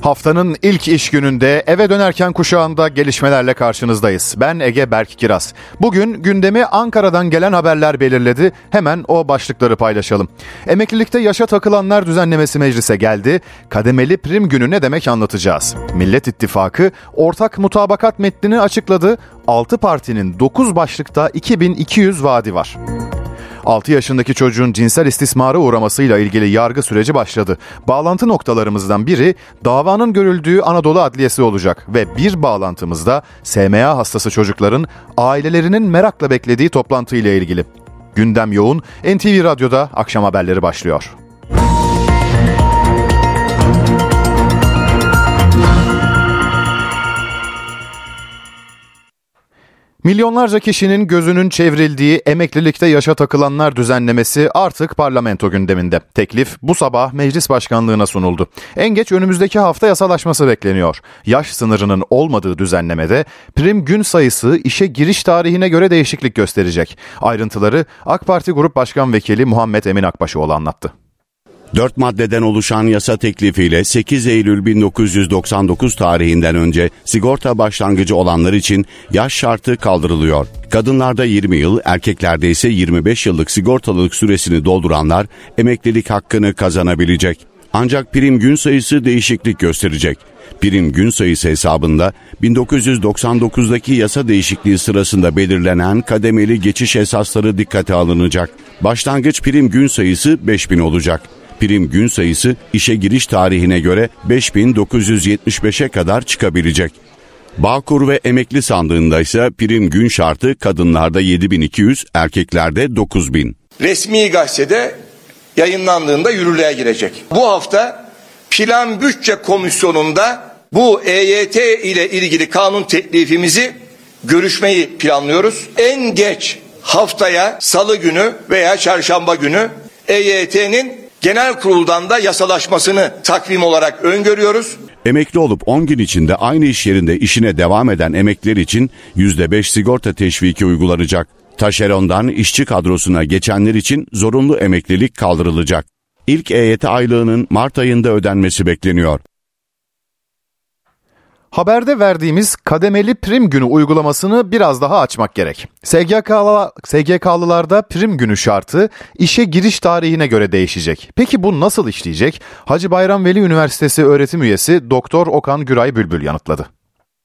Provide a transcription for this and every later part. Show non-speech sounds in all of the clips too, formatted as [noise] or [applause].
Haftanın ilk iş gününde eve dönerken kuşağında gelişmelerle karşınızdayız. Ben Ege Berk Kiraz. Bugün gündemi Ankara'dan gelen haberler belirledi. Hemen o başlıkları paylaşalım. Emeklilikte yaşa takılanlar düzenlemesi meclise geldi. Kademeli prim günü ne demek anlatacağız. Millet İttifakı ortak mutabakat metnini açıkladı. 6 partinin 9 başlıkta 2200 vaadi var. 6 yaşındaki çocuğun cinsel istismara uğramasıyla ilgili yargı süreci başladı. Bağlantı noktalarımızdan biri davanın görüldüğü Anadolu Adliyesi olacak ve bir bağlantımızda SMA hastası çocukların ailelerinin merakla beklediği toplantı ile ilgili. Gündem yoğun. NTV Radyo'da akşam haberleri başlıyor. Milyonlarca kişinin gözünün çevrildiği emeklilikte yaşa takılanlar düzenlemesi artık parlamento gündeminde. Teklif bu sabah meclis başkanlığına sunuldu. En geç önümüzdeki hafta yasalaşması bekleniyor. Yaş sınırının olmadığı düzenlemede prim gün sayısı işe giriş tarihine göre değişiklik gösterecek. Ayrıntıları AK Parti Grup Başkan Vekili Muhammed Emin Akbaşoğlu anlattı. 4 maddeden oluşan yasa teklifiyle 8 Eylül 1999 tarihinden önce sigorta başlangıcı olanlar için yaş şartı kaldırılıyor. Kadınlarda 20 yıl, erkeklerde ise 25 yıllık sigortalılık süresini dolduranlar emeklilik hakkını kazanabilecek. Ancak prim gün sayısı değişiklik gösterecek. Prim gün sayısı hesabında 1999'daki yasa değişikliği sırasında belirlenen kademeli geçiş esasları dikkate alınacak. Başlangıç prim gün sayısı 5000 olacak prim gün sayısı işe giriş tarihine göre 5975'e kadar çıkabilecek. Bağkur ve emekli sandığında ise prim gün şartı kadınlarda 7200, erkeklerde 9000. Resmi gazetede yayınlandığında yürürlüğe girecek. Bu hafta Plan Bütçe Komisyonu'nda bu EYT ile ilgili kanun teklifimizi görüşmeyi planlıyoruz. En geç haftaya salı günü veya çarşamba günü EYT'nin genel kuruldan da yasalaşmasını takvim olarak öngörüyoruz. Emekli olup 10 gün içinde aynı iş yerinde işine devam eden emekliler için %5 sigorta teşviki uygulanacak. Taşerondan işçi kadrosuna geçenler için zorunlu emeklilik kaldırılacak. İlk EYT aylığının Mart ayında ödenmesi bekleniyor. Haberde verdiğimiz kademeli prim günü uygulamasını biraz daha açmak gerek. SGK'lı, SGK'lılarda prim günü şartı işe giriş tarihine göre değişecek. Peki bu nasıl işleyecek? Hacı Bayram Veli Üniversitesi öğretim üyesi Doktor Okan Güray Bülbül yanıtladı.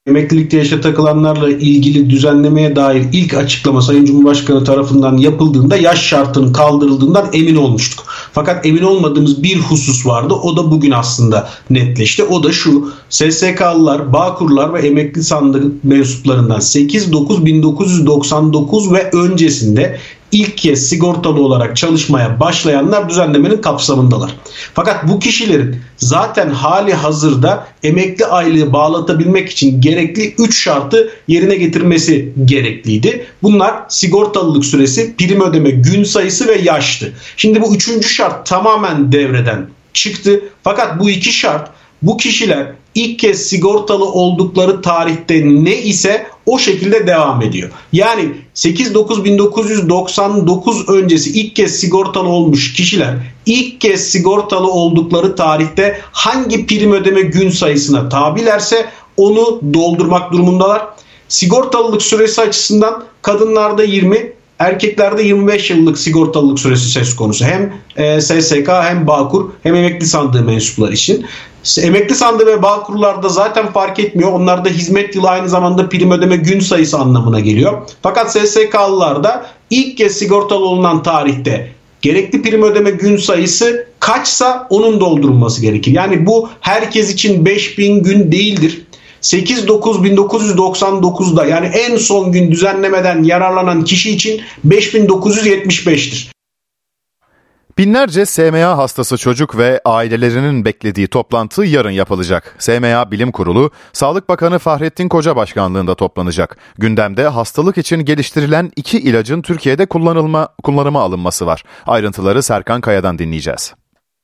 Emeklilikte yaşa takılanlarla ilgili düzenlemeye dair ilk açıklama Sayın Cumhurbaşkanı tarafından yapıldığında yaş şartının kaldırıldığından emin olmuştuk. Fakat emin olmadığımız bir husus vardı. O da bugün aslında netleşti. O da şu. SSK'lılar, Bağkurlar ve emekli sandık mensuplarından 8-9-1999 ve öncesinde ilk kez sigortalı olarak çalışmaya başlayanlar düzenlemenin kapsamındalar. Fakat bu kişilerin zaten hali hazırda emekli aylığı bağlatabilmek için gerekli 3 şartı yerine getirmesi gerekliydi. Bunlar sigortalılık süresi, prim ödeme gün sayısı ve yaştı. Şimdi bu üçüncü şart tamamen devreden çıktı. Fakat bu iki şart bu kişiler ilk kez sigortalı oldukları tarihte ne ise o şekilde devam ediyor. Yani 8-9-1999 öncesi ilk kez sigortalı olmuş kişiler ilk kez sigortalı oldukları tarihte hangi prim ödeme gün sayısına tabilerse onu doldurmak durumundalar. Sigortalılık süresi açısından kadınlarda 20, erkeklerde 25 yıllık sigortalılık süresi söz konusu. Hem e, SSK hem Bağkur hem emekli sandığı mensuplar için. Emekli sandığı ve bağ kurlarda zaten fark etmiyor. Onlarda hizmet yılı aynı zamanda prim ödeme gün sayısı anlamına geliyor. Fakat SSK'lılarda ilk kez sigortalı olunan tarihte gerekli prim ödeme gün sayısı kaçsa onun doldurulması gerekir. Yani bu herkes için 5000 gün değildir. 8-9-1999'da yani en son gün düzenlemeden yararlanan kişi için 5975'tir. Binlerce SMA hastası çocuk ve ailelerinin beklediği toplantı yarın yapılacak. SMA Bilim Kurulu, Sağlık Bakanı Fahrettin Koca başkanlığında toplanacak. Gündemde hastalık için geliştirilen iki ilacın Türkiye'de kullanılma kullanıma alınması var. Ayrıntıları Serkan Kaya'dan dinleyeceğiz.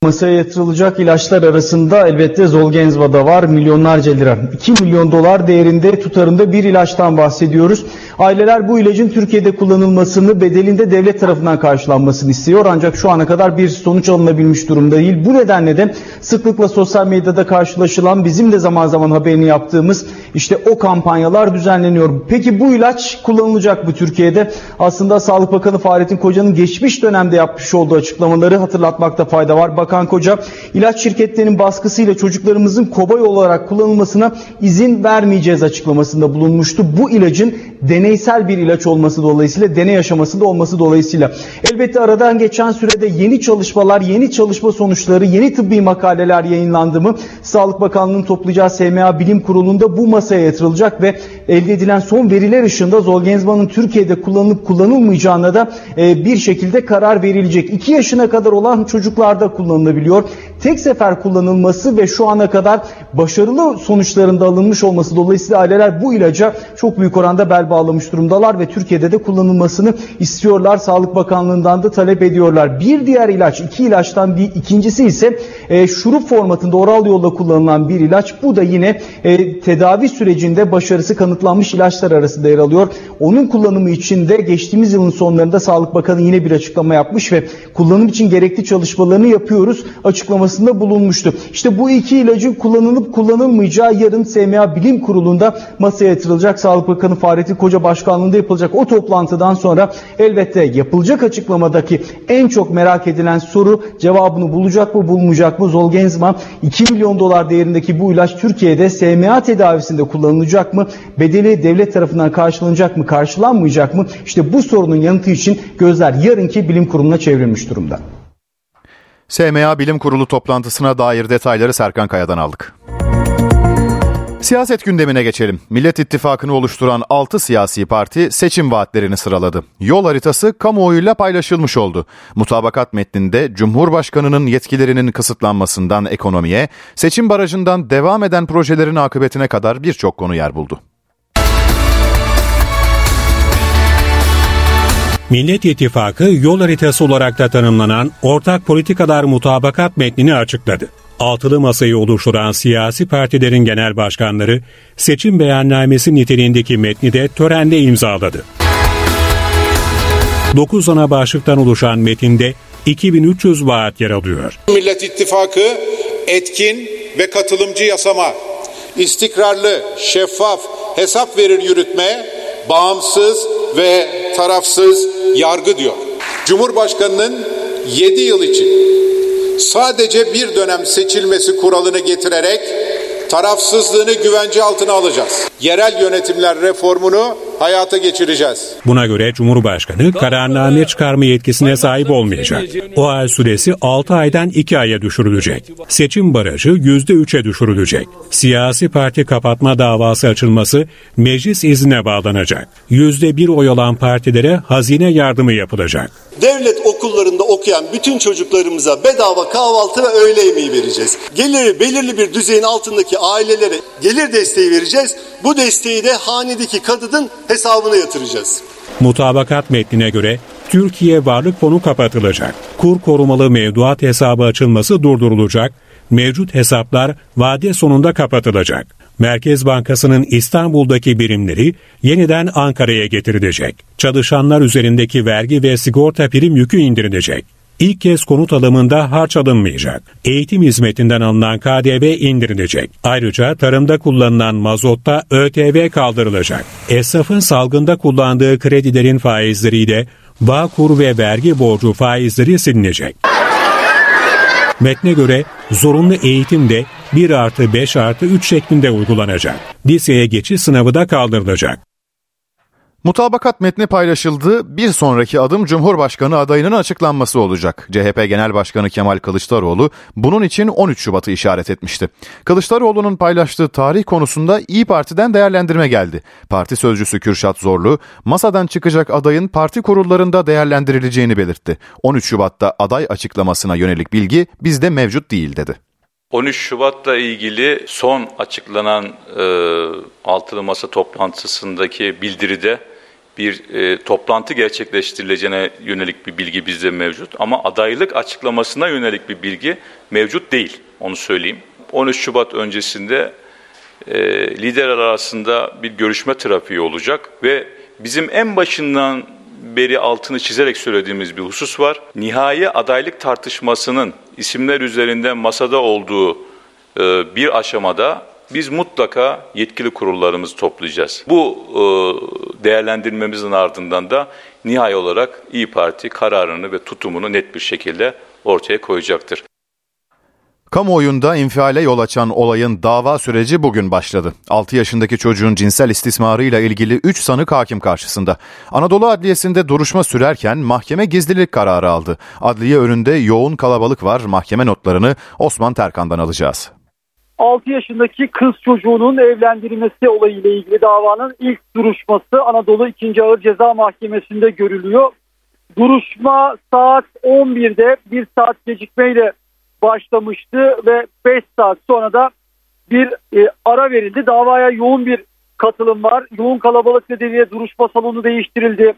Masaya yatırılacak ilaçlar arasında elbette Zolgensma da var. Milyonlarca lira. 2 milyon dolar değerinde tutarında bir ilaçtan bahsediyoruz. Aileler bu ilacın Türkiye'de kullanılmasını bedelinde devlet tarafından karşılanmasını istiyor. Ancak şu ana kadar bir sonuç alınabilmiş durumda değil. Bu nedenle de sıklıkla sosyal medyada karşılaşılan bizim de zaman zaman haberini yaptığımız işte o kampanyalar düzenleniyor. Peki bu ilaç kullanılacak mı Türkiye'de? Aslında Sağlık Bakanı Fahrettin Koca'nın geçmiş dönemde yapmış olduğu açıklamaları hatırlatmakta fayda var. Bakan Koca ilaç şirketlerinin baskısıyla çocuklarımızın kobay olarak kullanılmasına izin vermeyeceğiz açıklamasında bulunmuştu. Bu ilacın deneysel bir ilaç olması dolayısıyla deney aşamasında olması dolayısıyla elbette aradan geçen sürede yeni çalışmalar, yeni çalışma sonuçları, yeni tıbbi makaleler yayınlandı mı? Sağlık Bakanlığı'nın toplayacağı SMA Bilim Kurulu'nda bu masaya yatırılacak ve elde edilen son veriler ışığında Zolgensma'nın Türkiye'de kullanılıp kullanılmayacağına da e, bir şekilde karar verilecek. 2 yaşına kadar olan çocuklarda kullanılabiliyor. Tek sefer kullanılması ve şu ana kadar başarılı sonuçlarında alınmış olması dolayısıyla aileler bu ilaca çok büyük oranda bel bağlamış durumdalar ve Türkiye'de de kullanılmasını istiyorlar. Sağlık Bakanlığı'ndan da talep ediyorlar. Bir diğer ilaç, iki ilaçtan bir ikincisi ise e, şurup formatında oral yolla kullanılan bir ilaç. Bu da yine e, tedavi sürecinde başarısı kanıtlanmış ilaçlar arasında yer alıyor. Onun kullanımı için de geçtiğimiz yılın sonlarında Sağlık Bakanı yine bir açıklama yapmış ve kullanım için gerekli çalışmalarını yapıyoruz açıklamasında bulunmuştu. İşte bu iki ilacın kullanılıp kullanılmayacağı yarın SMA Bilim Kurulu'nda masaya yatırılacak. Sağlık Bakanı Fahrettin Koca Başkanlığı'nda yapılacak o toplantıdan sonra elbette yapılacak açıklamadaki en çok merak edilen soru cevabını bulacak mı bulmayacak mı? Zolgensma 2 milyon dolar değerindeki bu ilaç Türkiye'de SMA tedavisinde kullanılacak mı? Bedeli devlet tarafından karşılanacak mı? Karşılanmayacak mı? İşte bu sorunun yanıtı için gözler yarınki bilim kuruluna çevrilmiş durumda. SMA Bilim Kurulu toplantısına dair detayları Serkan Kaya'dan aldık. Siyaset gündemine geçelim. Millet İttifakı'nı oluşturan 6 siyasi parti seçim vaatlerini sıraladı. Yol haritası kamuoyuyla paylaşılmış oldu. Mutabakat metninde Cumhurbaşkanı'nın yetkilerinin kısıtlanmasından ekonomiye, seçim barajından devam eden projelerin akıbetine kadar birçok konu yer buldu. Millet İttifakı yol haritası olarak da tanımlanan ortak politikalar mutabakat metnini açıkladı. Altılı masayı oluşturan siyasi partilerin genel başkanları seçim beyannamesi niteliğindeki metni de törende imzaladı. 9 ana başlıktan oluşan metinde 2300 vaat yer alıyor. Millet İttifakı etkin ve katılımcı yasama, istikrarlı, şeffaf, hesap verir yürütme, bağımsız ve tarafsız yargı diyor. Cumhurbaşkanının 7 yıl için sadece bir dönem seçilmesi kuralını getirerek tarafsızlığını güvence altına alacağız. Yerel yönetimler reformunu hayata geçireceğiz. Buna göre Cumhurbaşkanı kararname çıkarma yetkisine sahip olmayacak. O ay süresi 6 aydan 2 aya düşürülecek. Seçim barajı %3'e düşürülecek. Siyasi parti kapatma davası açılması meclis iznine bağlanacak. %1 oy alan partilere hazine yardımı yapılacak. Devlet okullarında okuyan bütün çocuklarımıza bedava kahvaltı ve öğle yemeği vereceğiz. Geliri belirli bir düzeyin altındaki ailelere gelir desteği vereceğiz. Bu desteği de hanedeki kadının hesabına yatıracağız. Mutabakat metnine göre Türkiye varlık fonu kapatılacak. Kur korumalı mevduat hesabı açılması durdurulacak. Mevcut hesaplar vade sonunda kapatılacak. Merkez Bankası'nın İstanbul'daki birimleri yeniden Ankara'ya getirilecek. Çalışanlar üzerindeki vergi ve sigorta prim yükü indirilecek. İlk kez konut alımında harç alınmayacak. Eğitim hizmetinden alınan KDV indirilecek. Ayrıca tarımda kullanılan mazotta ÖTV kaldırılacak. Esnafın salgında kullandığı kredilerin faizleri de Bağkur ve vergi borcu faizleri silinecek. Metne göre zorunlu eğitim de 1 artı 5 artı 3 şeklinde uygulanacak. Liseye geçiş sınavı da kaldırılacak. Mutabakat metni paylaşıldı. Bir sonraki adım Cumhurbaşkanı adayının açıklanması olacak. CHP Genel Başkanı Kemal Kılıçdaroğlu bunun için 13 Şubat'ı işaret etmişti. Kılıçdaroğlu'nun paylaştığı tarih konusunda İyi Parti'den değerlendirme geldi. Parti sözcüsü Kürşat Zorlu, masadan çıkacak adayın parti kurullarında değerlendirileceğini belirtti. 13 Şubat'ta aday açıklamasına yönelik bilgi bizde mevcut değil dedi. 13 Şubat'la ilgili son açıklanan e, altılı masa toplantısındaki bildiride bir e, toplantı gerçekleştirileceğine yönelik bir bilgi bizde mevcut. Ama adaylık açıklamasına yönelik bir bilgi mevcut değil, onu söyleyeyim. 13 Şubat öncesinde e, liderler arasında bir görüşme trafiği olacak ve bizim en başından beri altını çizerek söylediğimiz bir husus var. Nihai adaylık tartışmasının isimler üzerinde masada olduğu e, bir aşamada biz mutlaka yetkili kurullarımızı toplayacağız. Bu e, değerlendirmemizin ardından da nihai olarak İyi Parti kararını ve tutumunu net bir şekilde ortaya koyacaktır. Kamuoyunda infiale yol açan olayın dava süreci bugün başladı. 6 yaşındaki çocuğun cinsel istismarıyla ilgili 3 sanık hakim karşısında. Anadolu Adliyesi'nde duruşma sürerken mahkeme gizlilik kararı aldı. Adliye önünde yoğun kalabalık var. Mahkeme notlarını Osman Terkan'dan alacağız. 6 yaşındaki kız çocuğunun evlendirilmesi olayıyla ilgili davanın ilk duruşması Anadolu 2. Ağır Ceza Mahkemesi'nde görülüyor. Duruşma saat 11'de bir saat gecikmeyle başlamıştı ve 5 saat sonra da bir e, ara verildi. Davaya yoğun bir katılım var. Yoğun kalabalık nedeniyle duruşma salonu değiştirildi.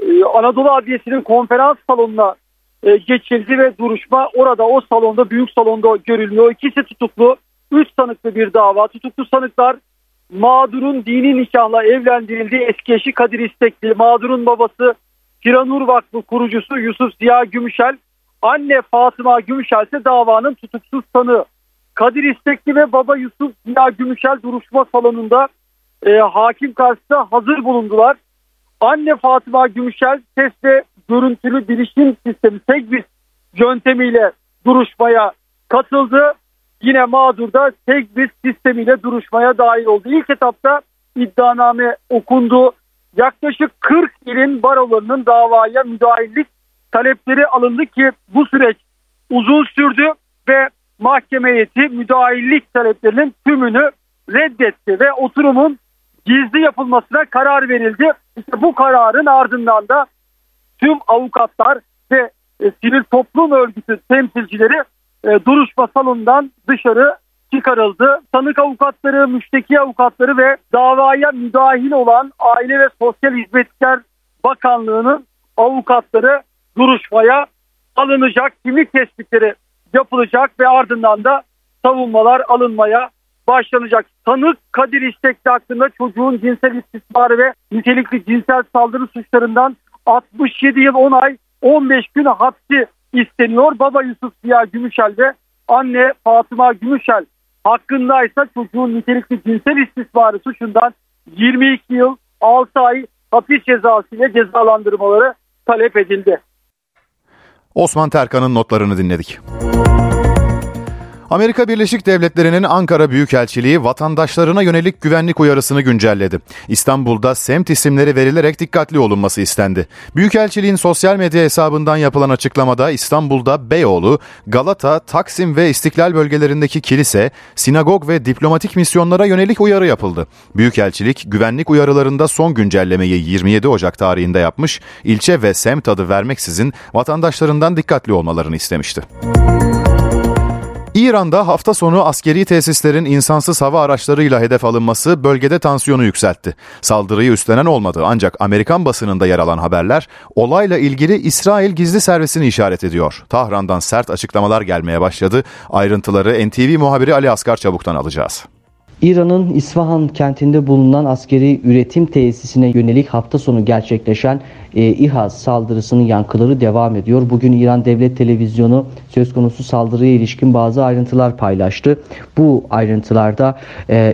E, Anadolu Adliyesi'nin konferans salonuna e, geçildi ve duruşma orada o salonda büyük salonda görülüyor. İkisi tutuklu. Üç sanıklı bir dava. Tutuklu sanıklar mağdurun dini nikahla evlendirildiği eski eşi Kadir İstekli, mağdurun babası Kiranur Vakfı kurucusu Yusuf Ziya Gümüşel, anne Fatıma Gümüşel ise davanın tutuksuz sanığı. Kadir İstekli ve baba Yusuf Ziya Gümüşel duruşma salonunda e, hakim karşısında hazır bulundular. Anne Fatıma Gümüşel ses ve görüntülü bilişim sistemi bir yöntemiyle duruşmaya katıldı yine mağdurda tek bir sistemiyle duruşmaya dahil oldu. İlk etapta iddianame okundu. Yaklaşık 40 ilin barolarının davaya müdahillik talepleri alındı ki bu süreç uzun sürdü ve mahkeme heyeti müdahillik taleplerinin tümünü reddetti ve oturumun gizli yapılmasına karar verildi. İşte bu kararın ardından da tüm avukatlar ve e, sivil toplum örgütü temsilcileri e, duruşma salonundan dışarı çıkarıldı. Sanık avukatları, müşteki avukatları ve davaya müdahil olan Aile ve Sosyal Hizmetler Bakanlığı'nın avukatları duruşmaya alınacak. Kimlik tespitleri yapılacak ve ardından da savunmalar alınmaya başlanacak. Sanık Kadir İstekli hakkında çocuğun cinsel istismarı ve nitelikli cinsel saldırı suçlarından 67 yıl 10 ay 15 gün hapsi isteniyor. Baba Yusuf Ziya Gümüşel ve anne Fatıma Gümüşel hakkında ise çocuğun nitelikli cinsel istismarı suçundan 22 yıl 6 ay hapis cezası ile cezalandırmaları talep edildi. Osman Terkan'ın notlarını dinledik. Amerika Birleşik Devletleri'nin Ankara Büyükelçiliği vatandaşlarına yönelik güvenlik uyarısını güncelledi. İstanbul'da semt isimleri verilerek dikkatli olunması istendi. Büyükelçiliğin sosyal medya hesabından yapılan açıklamada İstanbul'da Beyoğlu, Galata, Taksim ve İstiklal bölgelerindeki kilise, sinagog ve diplomatik misyonlara yönelik uyarı yapıldı. Büyükelçilik güvenlik uyarılarında son güncellemeyi 27 Ocak tarihinde yapmış, ilçe ve semt adı vermeksizin vatandaşlarından dikkatli olmalarını istemişti. İran'da hafta sonu askeri tesislerin insansız hava araçlarıyla hedef alınması bölgede tansiyonu yükseltti. Saldırıyı üstlenen olmadı ancak Amerikan basınında yer alan haberler olayla ilgili İsrail gizli servisini işaret ediyor. Tahran'dan sert açıklamalar gelmeye başladı. Ayrıntıları NTV muhabiri Ali Asgar Çabuk'tan alacağız. İran'ın İsfahan kentinde bulunan askeri üretim tesisine yönelik hafta sonu gerçekleşen e, İHA saldırısının yankıları devam ediyor. Bugün İran Devlet Televizyonu söz konusu saldırıya ilişkin bazı ayrıntılar paylaştı. Bu ayrıntılarda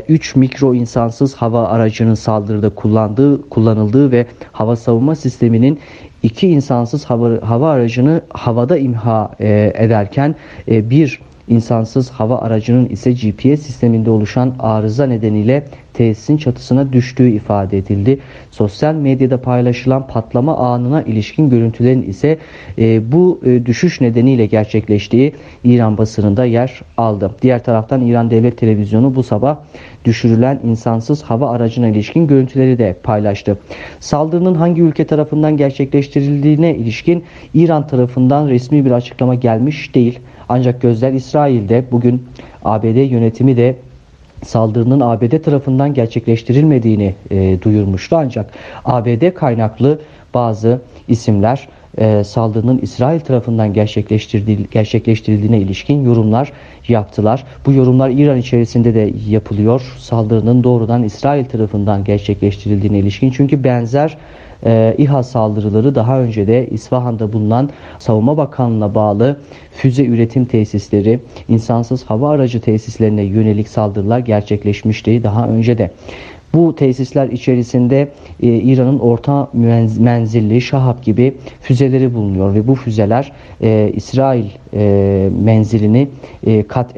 3 e, mikro insansız hava aracının saldırıda kullandığı, kullanıldığı ve hava savunma sisteminin iki insansız hava, hava aracını havada imha e, ederken e, bir insansız hava aracının ise GPS sisteminde oluşan arıza nedeniyle tesisin çatısına düştüğü ifade edildi. Sosyal medyada paylaşılan patlama anına ilişkin görüntülerin ise e, bu e, düşüş nedeniyle gerçekleştiği İran basınında yer aldı. Diğer taraftan İran Devlet Televizyonu bu sabah düşürülen insansız hava aracına ilişkin görüntüleri de paylaştı. Saldırının hangi ülke tarafından gerçekleştirildiğine ilişkin İran tarafından resmi bir açıklama gelmiş değil. Ancak gözler İsrail'de bugün ABD yönetimi de saldırının ABD tarafından gerçekleştirilmediğini e, duyurmuştu. Ancak ABD kaynaklı bazı isimler e, saldırının İsrail tarafından gerçekleştirildiğine ilişkin yorumlar yaptılar. Bu yorumlar İran içerisinde de yapılıyor. Saldırının doğrudan İsrail tarafından gerçekleştirildiğine ilişkin. Çünkü benzer e, İHA saldırıları daha önce de İsfahan'da bulunan Savunma Bakanlığı'na bağlı füze üretim tesisleri, insansız hava aracı tesislerine yönelik saldırılar gerçekleşmişti daha önce de. Bu tesisler içerisinde e, İran'ın orta menzilli Şahap gibi füzeleri bulunuyor ve bu füzeler e, İsrail e, menzilini e, kat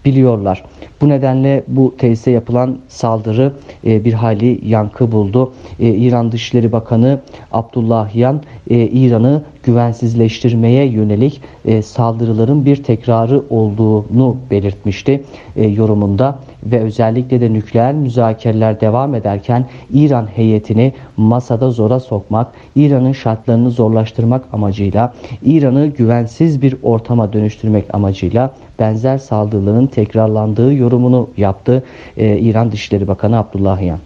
edebiliyorlar. Bu nedenle bu tesise yapılan saldırı e, bir hali yankı buldu. E, İran Dışişleri Bakanı Abdullahyan e, İran'ı güvensizleştirmeye yönelik e, saldırıların bir tekrarı olduğunu belirtmişti e, yorumunda ve özellikle de nükleer müzakereler devam ederken İran heyetini masada zora sokmak, İran'ın şartlarını zorlaştırmak amacıyla, İran'ı güvensiz bir ortama dönüştürmek amacıyla benzer saldırıların tekrarlandığı yorumunu yaptı e, İran Dışişleri Bakanı Abdullahyan.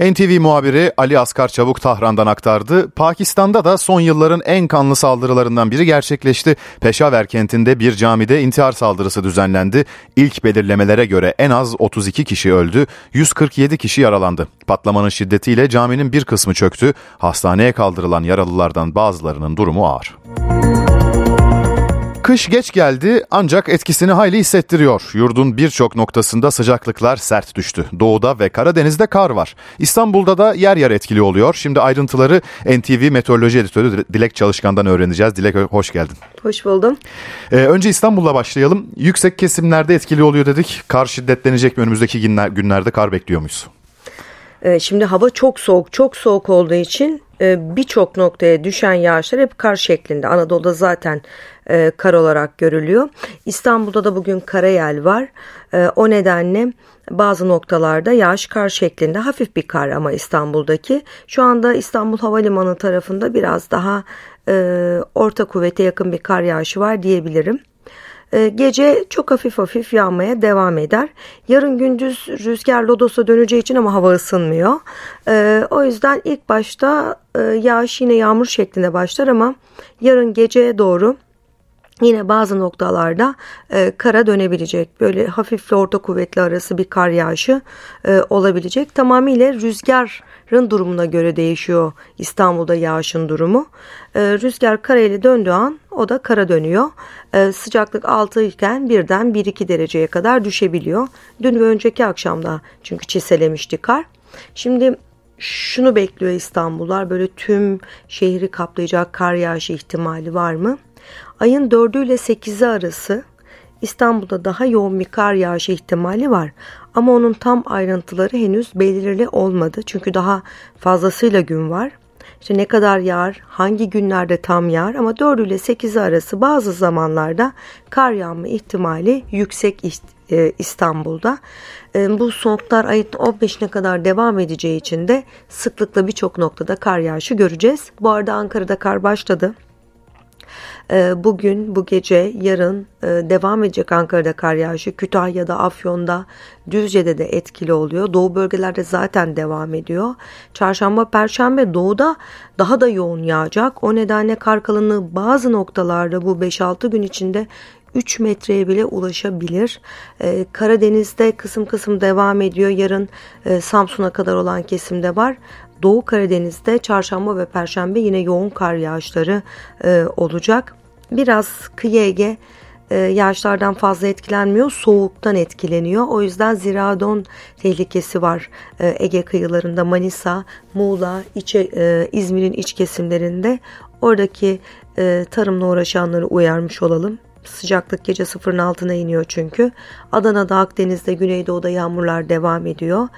NTV muhabiri Ali Asgar Çavuk Tahran'dan aktardı. Pakistan'da da son yılların en kanlı saldırılarından biri gerçekleşti. Peşaver kentinde bir camide intihar saldırısı düzenlendi. İlk belirlemelere göre en az 32 kişi öldü, 147 kişi yaralandı. Patlamanın şiddetiyle caminin bir kısmı çöktü. Hastaneye kaldırılan yaralılardan bazılarının durumu ağır. Kış geç geldi ancak etkisini hayli hissettiriyor. Yurdun birçok noktasında sıcaklıklar sert düştü. Doğuda ve Karadeniz'de kar var. İstanbul'da da yer yer etkili oluyor. Şimdi ayrıntıları NTV Meteoroloji Editörü Dilek Çalışkan'dan öğreneceğiz. Dilek hoş geldin. Hoş buldum. Ee, önce İstanbul'la başlayalım. Yüksek kesimlerde etkili oluyor dedik. Kar şiddetlenecek mi? Önümüzdeki günler, günlerde kar bekliyor muyuz? Ee, şimdi hava çok soğuk, çok soğuk olduğu için e, birçok noktaya düşen yağışlar hep kar şeklinde. Anadolu'da zaten e, kar olarak görülüyor. İstanbul'da da bugün karayel var. E, o nedenle bazı noktalarda yağış kar şeklinde hafif bir kar ama İstanbul'daki. Şu anda İstanbul Havalimanı tarafında biraz daha orta kuvvete yakın bir kar yağışı var diyebilirim. Gece çok hafif hafif yağmaya devam eder. Yarın gündüz rüzgar lodosa döneceği için ama hava ısınmıyor. O yüzden ilk başta e, yağış yine yağmur şeklinde başlar ama yarın geceye doğru Yine bazı noktalarda e, kara dönebilecek. Böyle hafifle orta kuvvetli arası bir kar yağışı e, olabilecek. Tamamıyla rüzgarın durumuna göre değişiyor İstanbul'da yağışın durumu. E, rüzgar karayla döndüğü an o da kara dönüyor. E, sıcaklık 6 iken birden 1-2 dereceye kadar düşebiliyor. Dün ve önceki akşamda çünkü çiselemişti kar. Şimdi şunu bekliyor İstanbullular böyle tüm şehri kaplayacak kar yağışı ihtimali var mı? Ayın 4'ü ile 8'i arası İstanbul'da daha yoğun bir kar yağışı ihtimali var. Ama onun tam ayrıntıları henüz belirli olmadı. Çünkü daha fazlasıyla gün var. İşte ne kadar yağar, hangi günlerde tam yağar ama 4 ile 8 arası bazı zamanlarda kar yağma ihtimali yüksek e, İstanbul'da. E, bu soğuklar ayın 15'ine kadar devam edeceği için de sıklıkla birçok noktada kar yağışı göreceğiz. Bu arada Ankara'da kar başladı. Ee, bugün, bu gece, yarın e, devam edecek Ankara'da kar yağışı. Kütahya'da, Afyon'da, Düzce'de de etkili oluyor. Doğu bölgelerde zaten devam ediyor. Çarşamba, Perşembe doğuda daha da yoğun yağacak. O nedenle kar kalınlığı bazı noktalarda bu 5-6 gün içinde 3 metreye bile ulaşabilir. Ee, Karadeniz'de kısım kısım devam ediyor. Yarın e, Samsun'a kadar olan kesimde var. Doğu Karadeniz'de çarşamba ve perşembe yine yoğun kar yağışları e, olacak. Biraz kıyı Ege e, yağışlardan fazla etkilenmiyor, soğuktan etkileniyor. O yüzden ziradon tehlikesi var e, Ege kıyılarında, Manisa, Muğla, içe, e, İzmir'in iç kesimlerinde. Oradaki e, tarımla uğraşanları uyarmış olalım. Sıcaklık gece sıfırın altına iniyor çünkü. Adana'da, Akdeniz'de, Güneydoğu'da yağmurlar devam ediyor.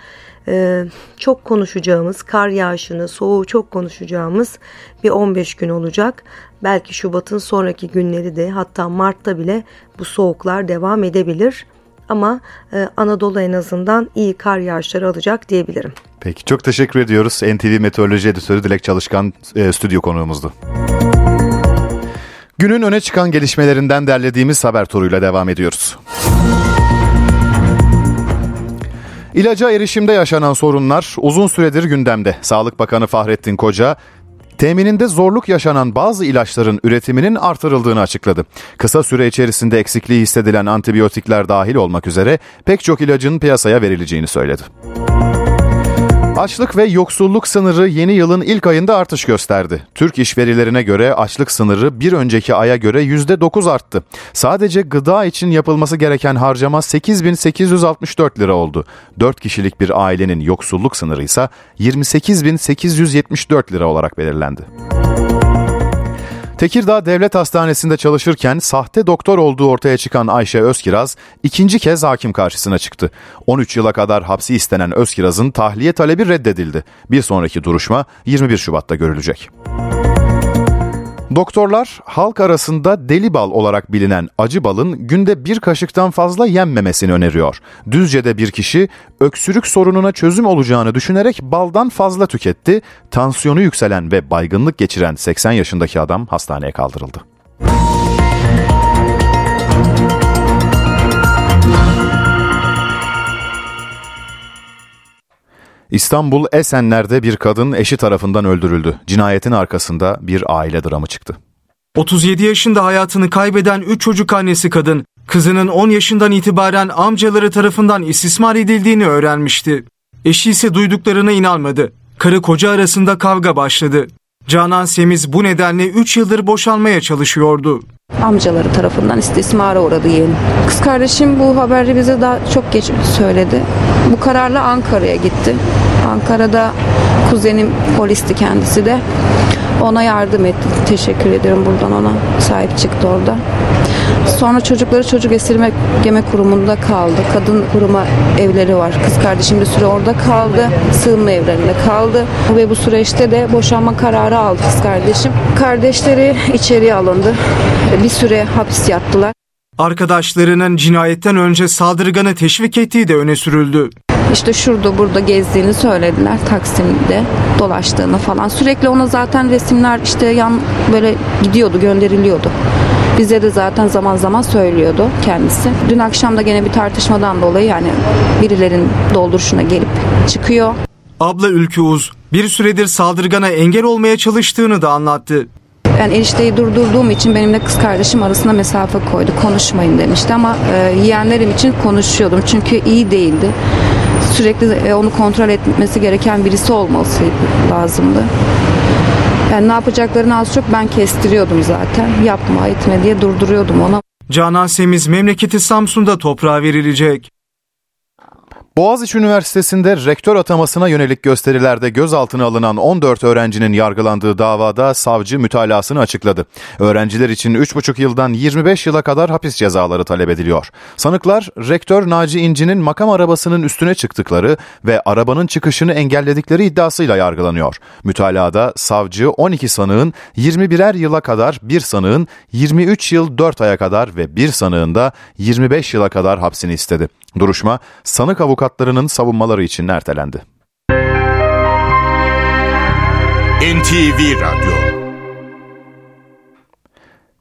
Ee, çok konuşacağımız, kar yağışını, soğuğu çok konuşacağımız bir 15 gün olacak. Belki Şubat'ın sonraki günleri de hatta Mart'ta bile bu soğuklar devam edebilir. Ama e, Anadolu en azından iyi kar yağışları alacak diyebilirim. Peki çok teşekkür ediyoruz. NTV Meteoroloji Editörü Dilek Çalışkan e, stüdyo konuğumuzdu. Günün öne çıkan gelişmelerinden derlediğimiz haber turuyla devam ediyoruz. İlaca erişimde yaşanan sorunlar uzun süredir gündemde. Sağlık Bakanı Fahrettin Koca temininde zorluk yaşanan bazı ilaçların üretiminin artırıldığını açıkladı. Kısa süre içerisinde eksikliği hissedilen antibiyotikler dahil olmak üzere pek çok ilacın piyasaya verileceğini söyledi. Açlık ve yoksulluk sınırı yeni yılın ilk ayında artış gösterdi. Türk iş verilerine göre açlık sınırı bir önceki aya göre %9 arttı. Sadece gıda için yapılması gereken harcama 8864 lira oldu. 4 kişilik bir ailenin yoksulluk sınırı ise 28874 lira olarak belirlendi. Tekirdağ Devlet Hastanesi'nde çalışırken sahte doktor olduğu ortaya çıkan Ayşe Özkiraz ikinci kez hakim karşısına çıktı. 13 yıla kadar hapsi istenen Özkiraz'ın tahliye talebi reddedildi. Bir sonraki duruşma 21 Şubat'ta görülecek. Doktorlar halk arasında deli bal olarak bilinen acı balın günde bir kaşıktan fazla yenmemesini öneriyor. Düzce'de bir kişi öksürük sorununa çözüm olacağını düşünerek baldan fazla tüketti. Tansiyonu yükselen ve baygınlık geçiren 80 yaşındaki adam hastaneye kaldırıldı. İstanbul Esenler'de bir kadın eşi tarafından öldürüldü. Cinayetin arkasında bir aile dramı çıktı. 37 yaşında hayatını kaybeden 3 çocuk annesi kadın, kızının 10 yaşından itibaren amcaları tarafından istismar edildiğini öğrenmişti. Eşi ise duyduklarına inanmadı. Karı koca arasında kavga başladı. Canan Semiz bu nedenle 3 yıldır boşanmaya çalışıyordu. Amcaları tarafından istismara uğradı yeğenim. Kız kardeşim bu haberi bize daha çok geç söyledi. Bu kararla Ankara'ya gitti. Ankara'da kuzenim polisti kendisi de. Ona yardım etti. Teşekkür ederim buradan ona. Sahip çıktı orada. Sonra çocukları çocuk esirme geme kurumunda kaldı. Kadın kuruma evleri var. Kız kardeşim bir süre orada kaldı. Sığınma evlerinde kaldı. Ve bu süreçte de boşanma kararı aldı kız kardeşim. Kardeşleri içeriye alındı. Bir süre hapis yattılar. Arkadaşlarının cinayetten önce saldırganı teşvik ettiği de öne sürüldü. İşte şurada burada gezdiğini söylediler Taksim'de dolaştığını falan. Sürekli ona zaten resimler işte yan böyle gidiyordu gönderiliyordu. Bize de zaten zaman zaman söylüyordu kendisi. Dün akşam da gene bir tartışmadan dolayı yani birilerin dolduruşuna gelip çıkıyor. Abla Ülkü Uz bir süredir saldırgana engel olmaya çalıştığını da anlattı. Ben enişteyi durdurduğum için benimle kız kardeşim arasında mesafe koydu. Konuşmayın demişti ama e, yeğenlerim için konuşuyordum. Çünkü iyi değildi. Sürekli e, onu kontrol etmesi gereken birisi olması lazımdı. Yani ne yapacaklarını az çok ben kestiriyordum zaten. Yapma etme diye durduruyordum ona. Canan Semiz memleketi Samsun'da toprağa verilecek. Boğaziçi Üniversitesi'nde rektör atamasına yönelik gösterilerde gözaltına alınan 14 öğrencinin yargılandığı davada savcı mütalasını açıkladı. Öğrenciler için 3,5 yıldan 25 yıla kadar hapis cezaları talep ediliyor. Sanıklar rektör Naci İnci'nin makam arabasının üstüne çıktıkları ve arabanın çıkışını engelledikleri iddiasıyla yargılanıyor. Mütalada savcı 12 sanığın 21'er yıla kadar, bir sanığın 23 yıl 4 aya kadar ve bir sanığın da 25 yıla kadar hapsini istedi. Duruşma sanık avukatlarının savunmaları için ertelendi. NTV Radyo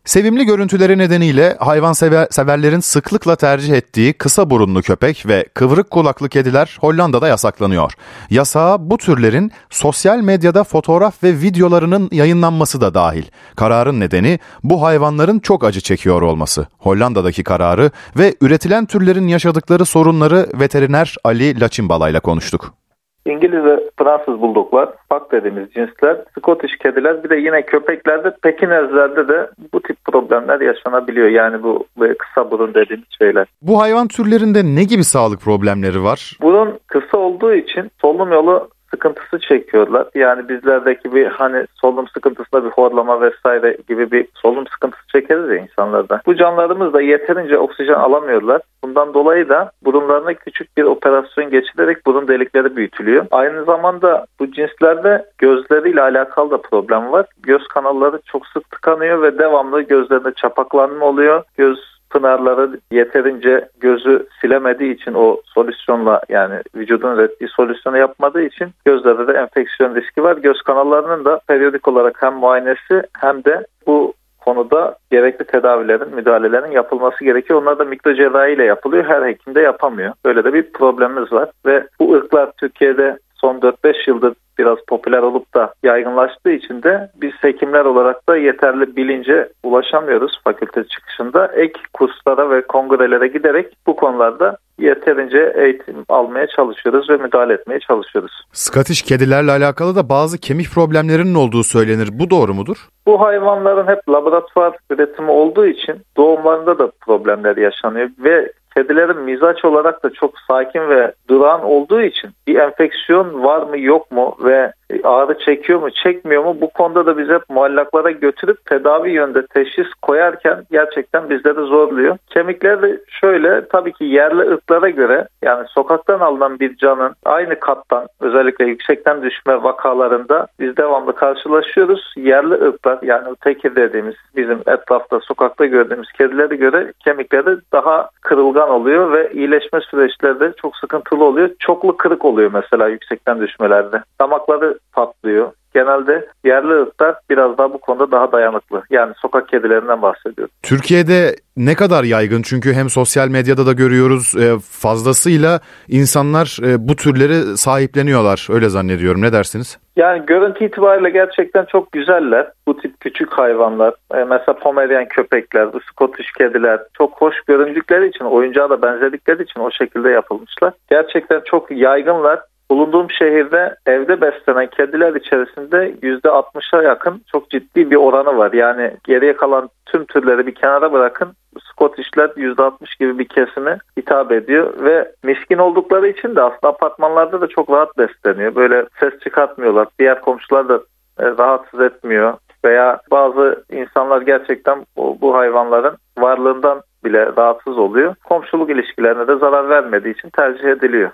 Sevimli görüntüleri nedeniyle hayvanseverlerin sıklıkla tercih ettiği kısa burunlu köpek ve kıvrık kulaklı kediler Hollanda'da yasaklanıyor. Yasağa bu türlerin sosyal medyada fotoğraf ve videolarının yayınlanması da dahil. Kararın nedeni bu hayvanların çok acı çekiyor olması. Hollanda'daki kararı ve üretilen türlerin yaşadıkları sorunları veteriner Ali Laçinbala ile konuştuk. İngiliz ve Fransız buldoklar, pak dediğimiz cinsler, Scottish kediler bir de yine köpeklerde, Pekinezlerde de bu tip problemler yaşanabiliyor. Yani bu kısa burun dediğimiz şeyler. Bu hayvan türlerinde ne gibi sağlık problemleri var? Burun kısa olduğu için solunum yolu sıkıntısı çekiyorlar. Yani bizlerdeki bir hani solunum sıkıntısında bir horlama vesaire gibi bir solunum sıkıntısı çekeriz ya insanlarda. Bu canlılarımız da yeterince oksijen alamıyorlar. Bundan dolayı da burunlarına küçük bir operasyon geçilerek burun delikleri büyütülüyor. Aynı zamanda bu cinslerde gözleriyle alakalı da problem var. Göz kanalları çok sık tıkanıyor ve devamlı gözlerinde çapaklanma oluyor. Göz pınarları yeterince gözü silemediği için o solüsyonla yani vücudun ürettiği solüsyonu yapmadığı için gözlerde de enfeksiyon riski var. Göz kanallarının da periyodik olarak hem muayenesi hem de bu konuda gerekli tedavilerin, müdahalelerin yapılması gerekiyor. Onlar da mikrocerrahi ile yapılıyor. Her hekim de yapamıyor. Böyle de bir problemimiz var ve bu ırklar Türkiye'de son 4-5 yıldır biraz popüler olup da yaygınlaştığı için de biz hekimler olarak da yeterli bilince ulaşamıyoruz fakülte çıkışında. Ek kurslara ve kongrelere giderek bu konularda yeterince eğitim almaya çalışıyoruz ve müdahale etmeye çalışıyoruz. Scottish kedilerle alakalı da bazı kemik problemlerinin olduğu söylenir. Bu doğru mudur? Bu hayvanların hep laboratuvar üretimi olduğu için doğumlarında da problemler yaşanıyor ve kedilerin mizaç olarak da çok sakin ve durağan olduğu için bir enfeksiyon var mı yok mu ve ağrı çekiyor mu çekmiyor mu bu konuda da bize muallaklara götürüp tedavi yönde teşhis koyarken gerçekten bizleri zorluyor. Kemikler de şöyle tabii ki yerli ırklara göre yani sokaktan alınan bir canın aynı kattan özellikle yüksekten düşme vakalarında biz devamlı karşılaşıyoruz. Yerli ırklar yani tekir dediğimiz bizim etrafta sokakta gördüğümüz kedilere göre kemikleri daha kırılgan oluyor ve iyileşme süreçleri de çok sıkıntılı oluyor. Çoklu kırık oluyor mesela yüksekten düşmelerde. Damakları patlıyor. Genelde yerli ırklar biraz daha bu konuda daha dayanıklı. Yani sokak kedilerinden bahsediyorum. Türkiye'de ne kadar yaygın? Çünkü hem sosyal medyada da görüyoruz e, fazlasıyla insanlar e, bu türleri sahipleniyorlar. Öyle zannediyorum. Ne dersiniz? Yani görüntü itibariyle gerçekten çok güzeller. Bu tip küçük hayvanlar. E, mesela Pomerian köpekler, bu Scottish kediler çok hoş göründükleri için, oyuncağa da benzedikleri için o şekilde yapılmışlar. Gerçekten çok yaygınlar. Bulunduğum şehirde evde beslenen kediler içerisinde %60'a yakın çok ciddi bir oranı var. Yani geriye kalan tüm türleri bir kenara bırakın Scottish'ler %60 gibi bir kesimi hitap ediyor ve miskin oldukları için de aslında apartmanlarda da çok rahat besleniyor. Böyle ses çıkartmıyorlar. Diğer komşular da e, rahatsız etmiyor veya bazı insanlar gerçekten bu, bu hayvanların varlığından bile rahatsız oluyor. Komşuluk ilişkilerine de zarar vermediği için tercih ediliyor.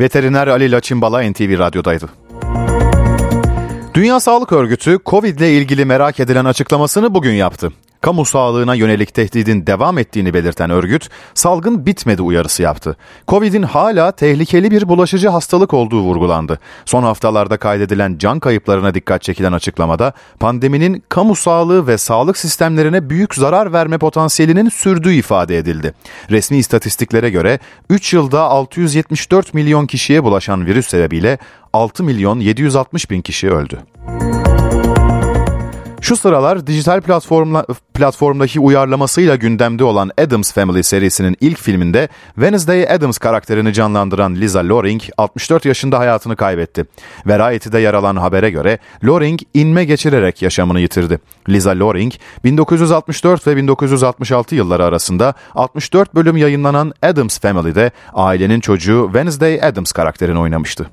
Veteriner Ali Laçınbala NTV Radyo'daydı. Dünya Sağlık Örgütü Covid ile ilgili merak edilen açıklamasını bugün yaptı. Kamu sağlığına yönelik tehdidin devam ettiğini belirten örgüt, salgın bitmedi uyarısı yaptı. Covid'in hala tehlikeli bir bulaşıcı hastalık olduğu vurgulandı. Son haftalarda kaydedilen can kayıplarına dikkat çekilen açıklamada, pandeminin kamu sağlığı ve sağlık sistemlerine büyük zarar verme potansiyelinin sürdüğü ifade edildi. Resmi istatistiklere göre 3 yılda 674 milyon kişiye bulaşan virüs sebebiyle 6 milyon 760 bin kişi öldü. Şu sıralar dijital platformla, platformdaki uyarlamasıyla gündemde olan Adams Family serisinin ilk filminde Wednesday Adams karakterini canlandıran Lisa Loring 64 yaşında hayatını kaybetti. Variety'de yer alan habere göre Loring inme geçirerek yaşamını yitirdi. Lisa Loring 1964 ve 1966 yılları arasında 64 bölüm yayınlanan Adams Family'de ailenin çocuğu Wednesday Adams karakterini oynamıştı.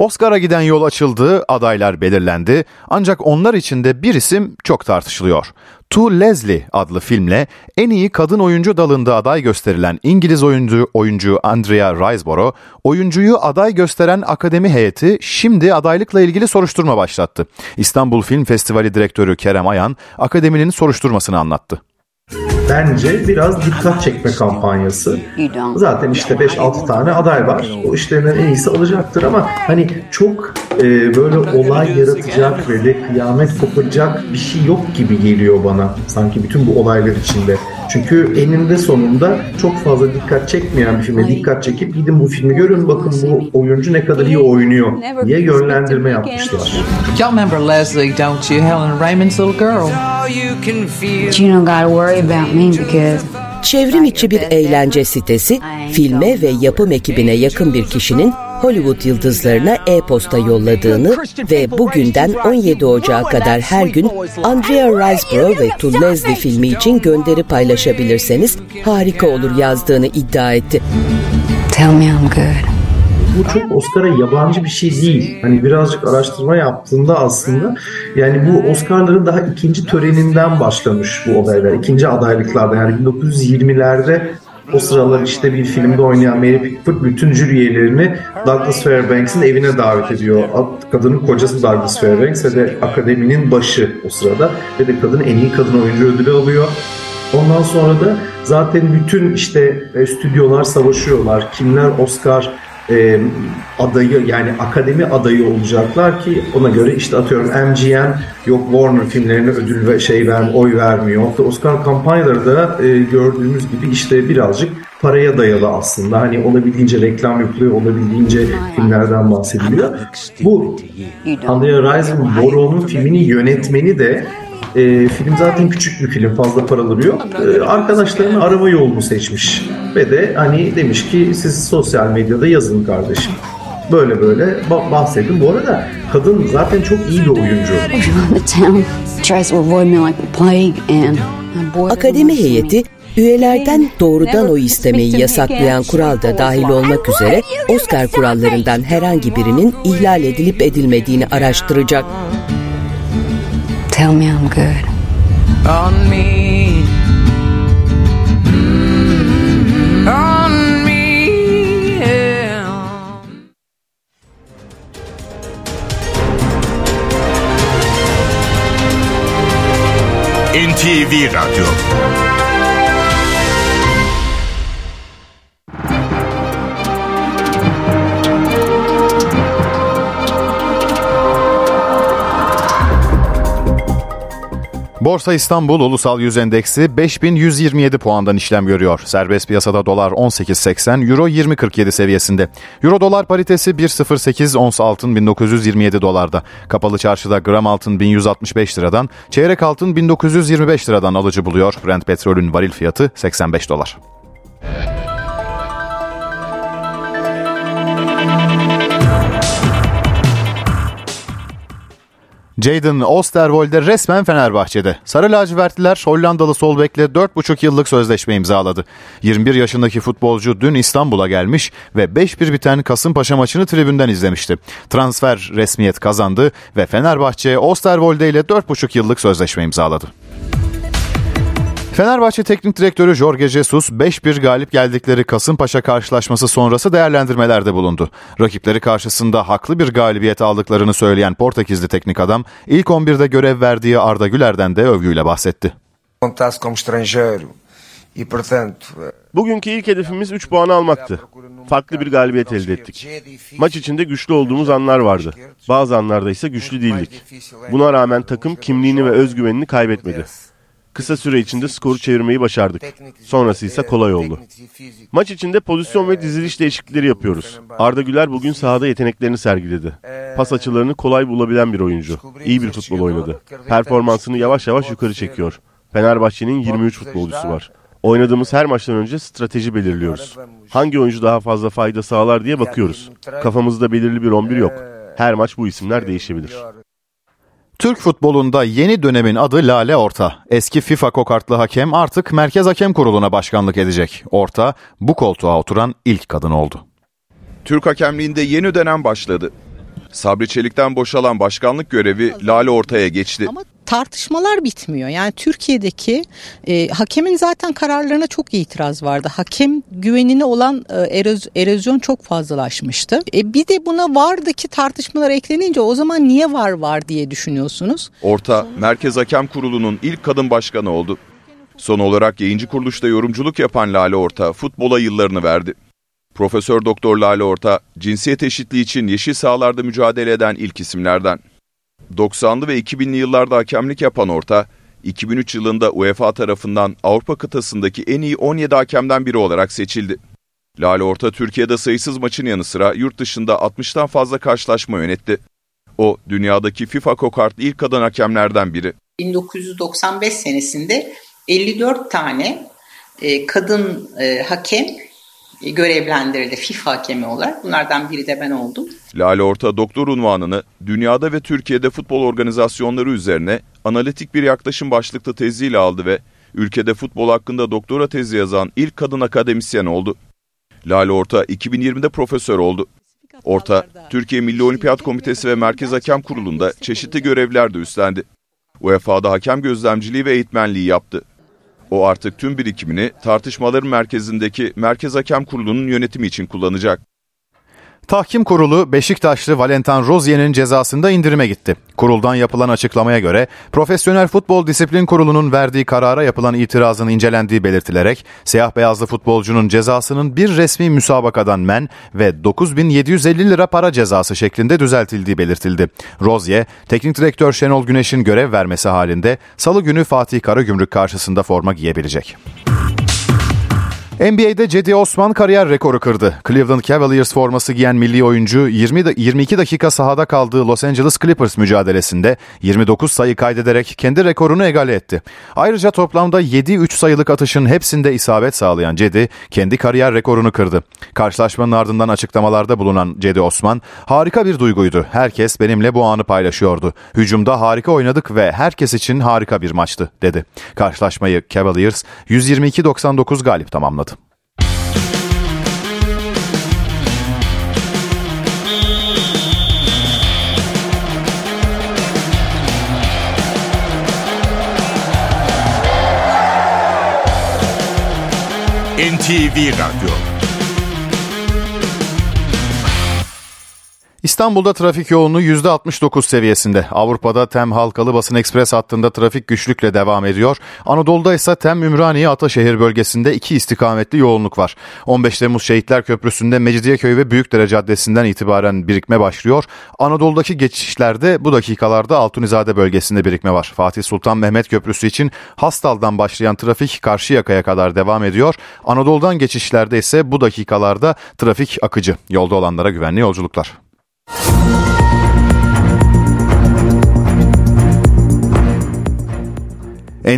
Oscar'a giden yol açıldı, adaylar belirlendi ancak onlar içinde bir isim çok tartışılıyor. To Leslie adlı filmle en iyi kadın oyuncu dalında aday gösterilen İngiliz oyuncu oyuncu Andrea Riseborough, oyuncuyu aday gösteren akademi heyeti şimdi adaylıkla ilgili soruşturma başlattı. İstanbul Film Festivali direktörü Kerem Ayan, akademinin soruşturmasını anlattı bence biraz dikkat çekme kampanyası. Zaten işte 5-6 tane aday var. O işlerinden en iyisi alacaktır ama hani çok e, böyle olay yaratacak ve kıyamet kopacak bir şey yok gibi geliyor bana. Sanki bütün bu olaylar içinde. Çünkü eninde sonunda çok fazla dikkat çekmeyen bir filme dikkat çekip gidin bu filmi görün bakın bu oyuncu ne kadar iyi oynuyor diye yönlendirme yapmışlar. Y'all remember Leslie, don't you? Helen Raymond's little girl. You don't gotta worry about me because Çevrim içi bir eğlence sitesi, filme ve yapım ekibine yakın bir kişinin Hollywood yıldızlarına e-posta yolladığını ve bugünden 17 Ocağı kadar her gün Andrea Riseborough ve To Leslie filmi için gönderi paylaşabilirseniz harika olur yazdığını iddia etti. Tell me I'm good bu çok Oscar'a yabancı bir şey değil. Hani birazcık araştırma yaptığında aslında yani bu Oscar'ların daha ikinci töreninden başlamış bu olaylar. İkinci adaylıklarda yani 1920'lerde o sıralar işte bir filmde oynayan Mary Pickford bütün jüri üyelerini Douglas Fairbanks'in evine davet ediyor. Kadının kocası Douglas Fairbanks ve de akademinin başı o sırada ve de kadın en iyi kadın oyuncu ödülü alıyor. Ondan sonra da zaten bütün işte e, stüdyolar savaşıyorlar. Kimler Oscar e, adayı yani akademi adayı olacaklar ki ona göre işte atıyorum MGM yok Warner filmlerine ödül ve şey ver, oy vermiyor. Oscar kampanyaları da e, gördüğümüz gibi işte birazcık paraya dayalı aslında. Hani olabildiğince reklam yapılıyor, olabildiğince filmlerden bahsediliyor. Bu Andrea Riseborought'un filmini yönetmeni de e, film zaten küçük bir film, fazla paraları yok. E, arkadaşlarının araba yolunu seçmiş. Ve de hani demiş ki siz sosyal medyada yazın kardeşim. Böyle böyle bahsedin. Bu arada kadın zaten çok iyi bir oyuncu. Akademi heyeti Üyelerden doğrudan oy istemeyi yasaklayan kural da dahil olmak üzere Oscar kurallarından herhangi birinin ihlal edilip edilmediğini araştıracak. Tell me I'm good. On me. Mm-hmm. On me. NTV Radyo Borsa İstanbul Ulusal Yüz Endeksi 5127 puandan işlem görüyor. Serbest piyasada dolar 18.80, euro 20.47 seviyesinde. Euro dolar paritesi 1.08, ons altın 1927 dolarda. Kapalı çarşıda gram altın 1165 liradan, çeyrek altın 1925 liradan alıcı buluyor. Brent petrolün varil fiyatı 85 dolar. Jadon Osterwolde resmen Fenerbahçe'de. Sarı lacivertliler Hollandalı sol bekle 4,5 yıllık sözleşme imzaladı. 21 yaşındaki futbolcu dün İstanbul'a gelmiş ve 5-1 biten Kasımpaşa maçını tribünden izlemişti. Transfer resmiyet kazandı ve Fenerbahçe Osterwolde ile 4,5 yıllık sözleşme imzaladı. Fenerbahçe Teknik Direktörü Jorge Jesus 5-1 galip geldikleri Kasımpaşa karşılaşması sonrası değerlendirmelerde bulundu. Rakipleri karşısında haklı bir galibiyet aldıklarını söyleyen Portekizli teknik adam ilk 11'de görev verdiği Arda Güler'den de övgüyle bahsetti. Bugünkü ilk hedefimiz 3 puan almaktı. Farklı bir galibiyet elde ettik. Maç içinde güçlü olduğumuz anlar vardı. Bazı anlarda ise güçlü değildik. Buna rağmen takım kimliğini ve özgüvenini kaybetmedi. Kısa süre içinde skoru çevirmeyi başardık. Sonrası ise kolay oldu. Maç içinde pozisyon ve diziliş değişiklikleri yapıyoruz. Arda Güler bugün sahada yeteneklerini sergiledi. Pas açılarını kolay bulabilen bir oyuncu. İyi bir futbol oynadı. Performansını yavaş yavaş yukarı çekiyor. Fenerbahçe'nin 23 futbolcusu var. Oynadığımız her maçtan önce strateji belirliyoruz. Hangi oyuncu daha fazla fayda sağlar diye bakıyoruz. Kafamızda belirli bir 11 yok. Her maç bu isimler değişebilir. Türk futbolunda yeni dönemin adı Lale Orta. Eski FIFA kokartlı hakem artık Merkez Hakem Kurulu'na başkanlık edecek. Orta bu koltuğa oturan ilk kadın oldu. Türk hakemliğinde yeni dönem başladı. Sabri Çelik'ten boşalan başkanlık görevi Lale Orta'ya geçti. Tartışmalar bitmiyor. Yani Türkiye'deki e, hakemin zaten kararlarına çok itiraz vardı. Hakem güvenine olan e, eroz, erozyon çok fazlalaşmıştı. E, bir de buna vardaki tartışmalar eklenince o zaman niye var var diye düşünüyorsunuz. Orta Merkez Hakem Kurulu'nun ilk kadın başkanı oldu. Son olarak yayıncı kuruluşta yorumculuk yapan Lale Orta futbola yıllarını verdi. Profesör Doktor Lale Orta, cinsiyet eşitliği için yeşil sahalarda mücadele eden ilk isimlerden. 90'lı ve 2000'li yıllarda hakemlik yapan Orta, 2003 yılında UEFA tarafından Avrupa kıtasındaki en iyi 17 hakemden biri olarak seçildi. Lale Orta Türkiye'de sayısız maçın yanı sıra yurt dışında 60'tan fazla karşılaşma yönetti. O dünyadaki FIFA kokartlı ilk kadın hakemlerden biri. 1995 senesinde 54 tane e, kadın e, hakem görevlendirildi FIFA hakemi olarak. Bunlardan biri de ben oldum. Lale Orta doktor unvanını dünyada ve Türkiye'de futbol organizasyonları üzerine analitik bir yaklaşım başlıklı teziyle aldı ve ülkede futbol hakkında doktora tezi yazan ilk kadın akademisyen oldu. Lale Orta 2020'de profesör oldu. Orta, Türkiye Milli Olimpiyat Komitesi ve Merkez Hakem Kurulu'nda çeşitli görevler de üstlendi. UEFA'da hakem gözlemciliği ve eğitmenliği yaptı. O artık tüm birikimini tartışmaların merkezindeki Merkez Hakem Kurulu'nun yönetimi için kullanacak. Tahkim Kurulu Beşiktaşlı Valentin Rozier'in cezasında indirime gitti. Kuruldan yapılan açıklamaya göre Profesyonel Futbol Disiplin Kurulu'nun verdiği karara yapılan itirazın incelendiği belirtilerek siyah beyazlı futbolcunun cezasının bir resmi müsabakadan men ve 9750 lira para cezası şeklinde düzeltildiği belirtildi. Rozier, teknik direktör Şenol Güneş'in görev vermesi halinde salı günü Fatih Karagümrük karşısında forma giyebilecek. NBA'de Cedi Osman kariyer rekoru kırdı. Cleveland Cavaliers forması giyen milli oyuncu 20 22 dakika sahada kaldığı Los Angeles Clippers mücadelesinde 29 sayı kaydederek kendi rekorunu egale etti. Ayrıca toplamda 7-3 sayılık atışın hepsinde isabet sağlayan Cedi kendi kariyer rekorunu kırdı. Karşılaşmanın ardından açıklamalarda bulunan Cedi Osman, "Harika bir duyguydu. Herkes benimle bu anı paylaşıyordu. Hücumda harika oynadık ve herkes için harika bir maçtı." dedi. Karşılaşmayı Cavaliers 122-99 galip tamamladı. NTV Radyo İstanbul'da trafik yoğunluğu %69 seviyesinde. Avrupa'da TEM Halkalı Basın Ekspres hattında trafik güçlükle devam ediyor. Anadolu'da ise TEM Ümraniye Ataşehir bölgesinde iki istikametli yoğunluk var. 15 Temmuz Şehitler Köprüsü'nde Mecidiyeköy ve Büyükdere Caddesi'nden itibaren birikme başlıyor. Anadolu'daki geçişlerde bu dakikalarda Altunizade bölgesinde birikme var. Fatih Sultan Mehmet Köprüsü için Hastal'dan başlayan trafik Karşıyaka'ya kadar devam ediyor. Anadolu'dan geçişlerde ise bu dakikalarda trafik akıcı. Yolda olanlara güvenli yolculuklar.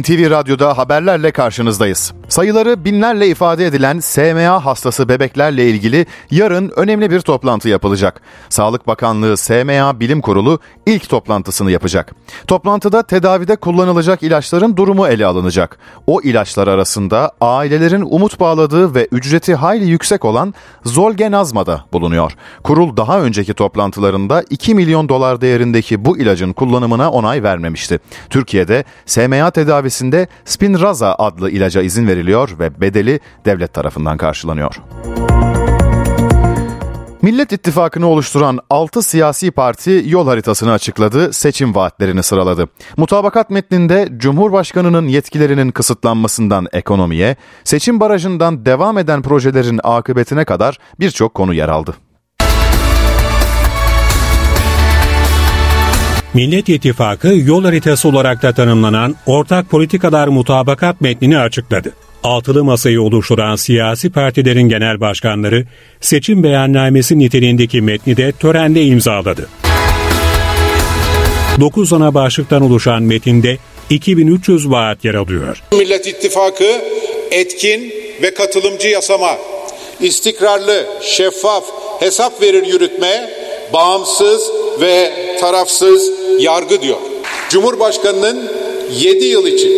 NTV Radyo'da haberlerle karşınızdayız. Sayıları binlerle ifade edilen SMA hastası bebeklerle ilgili yarın önemli bir toplantı yapılacak. Sağlık Bakanlığı SMA Bilim Kurulu ilk toplantısını yapacak. Toplantıda tedavide kullanılacak ilaçların durumu ele alınacak. O ilaçlar arasında ailelerin umut bağladığı ve ücreti hayli yüksek olan Zolgenazma da bulunuyor. Kurul daha önceki toplantılarında 2 milyon dolar değerindeki bu ilacın kullanımına onay vermemişti. Türkiye'de SMA tedavisinde Spinraza adlı ilaca izin verilmişti veriliyor ve bedeli devlet tarafından karşılanıyor. Millet İttifakı'nı oluşturan 6 siyasi parti yol haritasını açıkladı, seçim vaatlerini sıraladı. Mutabakat metninde Cumhurbaşkanı'nın yetkilerinin kısıtlanmasından ekonomiye, seçim barajından devam eden projelerin akıbetine kadar birçok konu yer aldı. Millet İttifakı yol haritası olarak da tanımlanan ortak politikalar mutabakat metnini açıkladı. Altılı masayı oluşturan siyasi partilerin genel başkanları seçim beyannamesi niteliğindeki metni de törende imzaladı. 9 ana başlıktan oluşan metinde 2300 vaat yer alıyor. Millet İttifakı etkin ve katılımcı yasama, istikrarlı, şeffaf, hesap verir yürütme, bağımsız ve tarafsız yargı diyor. Cumhurbaşkanının 7 yıl için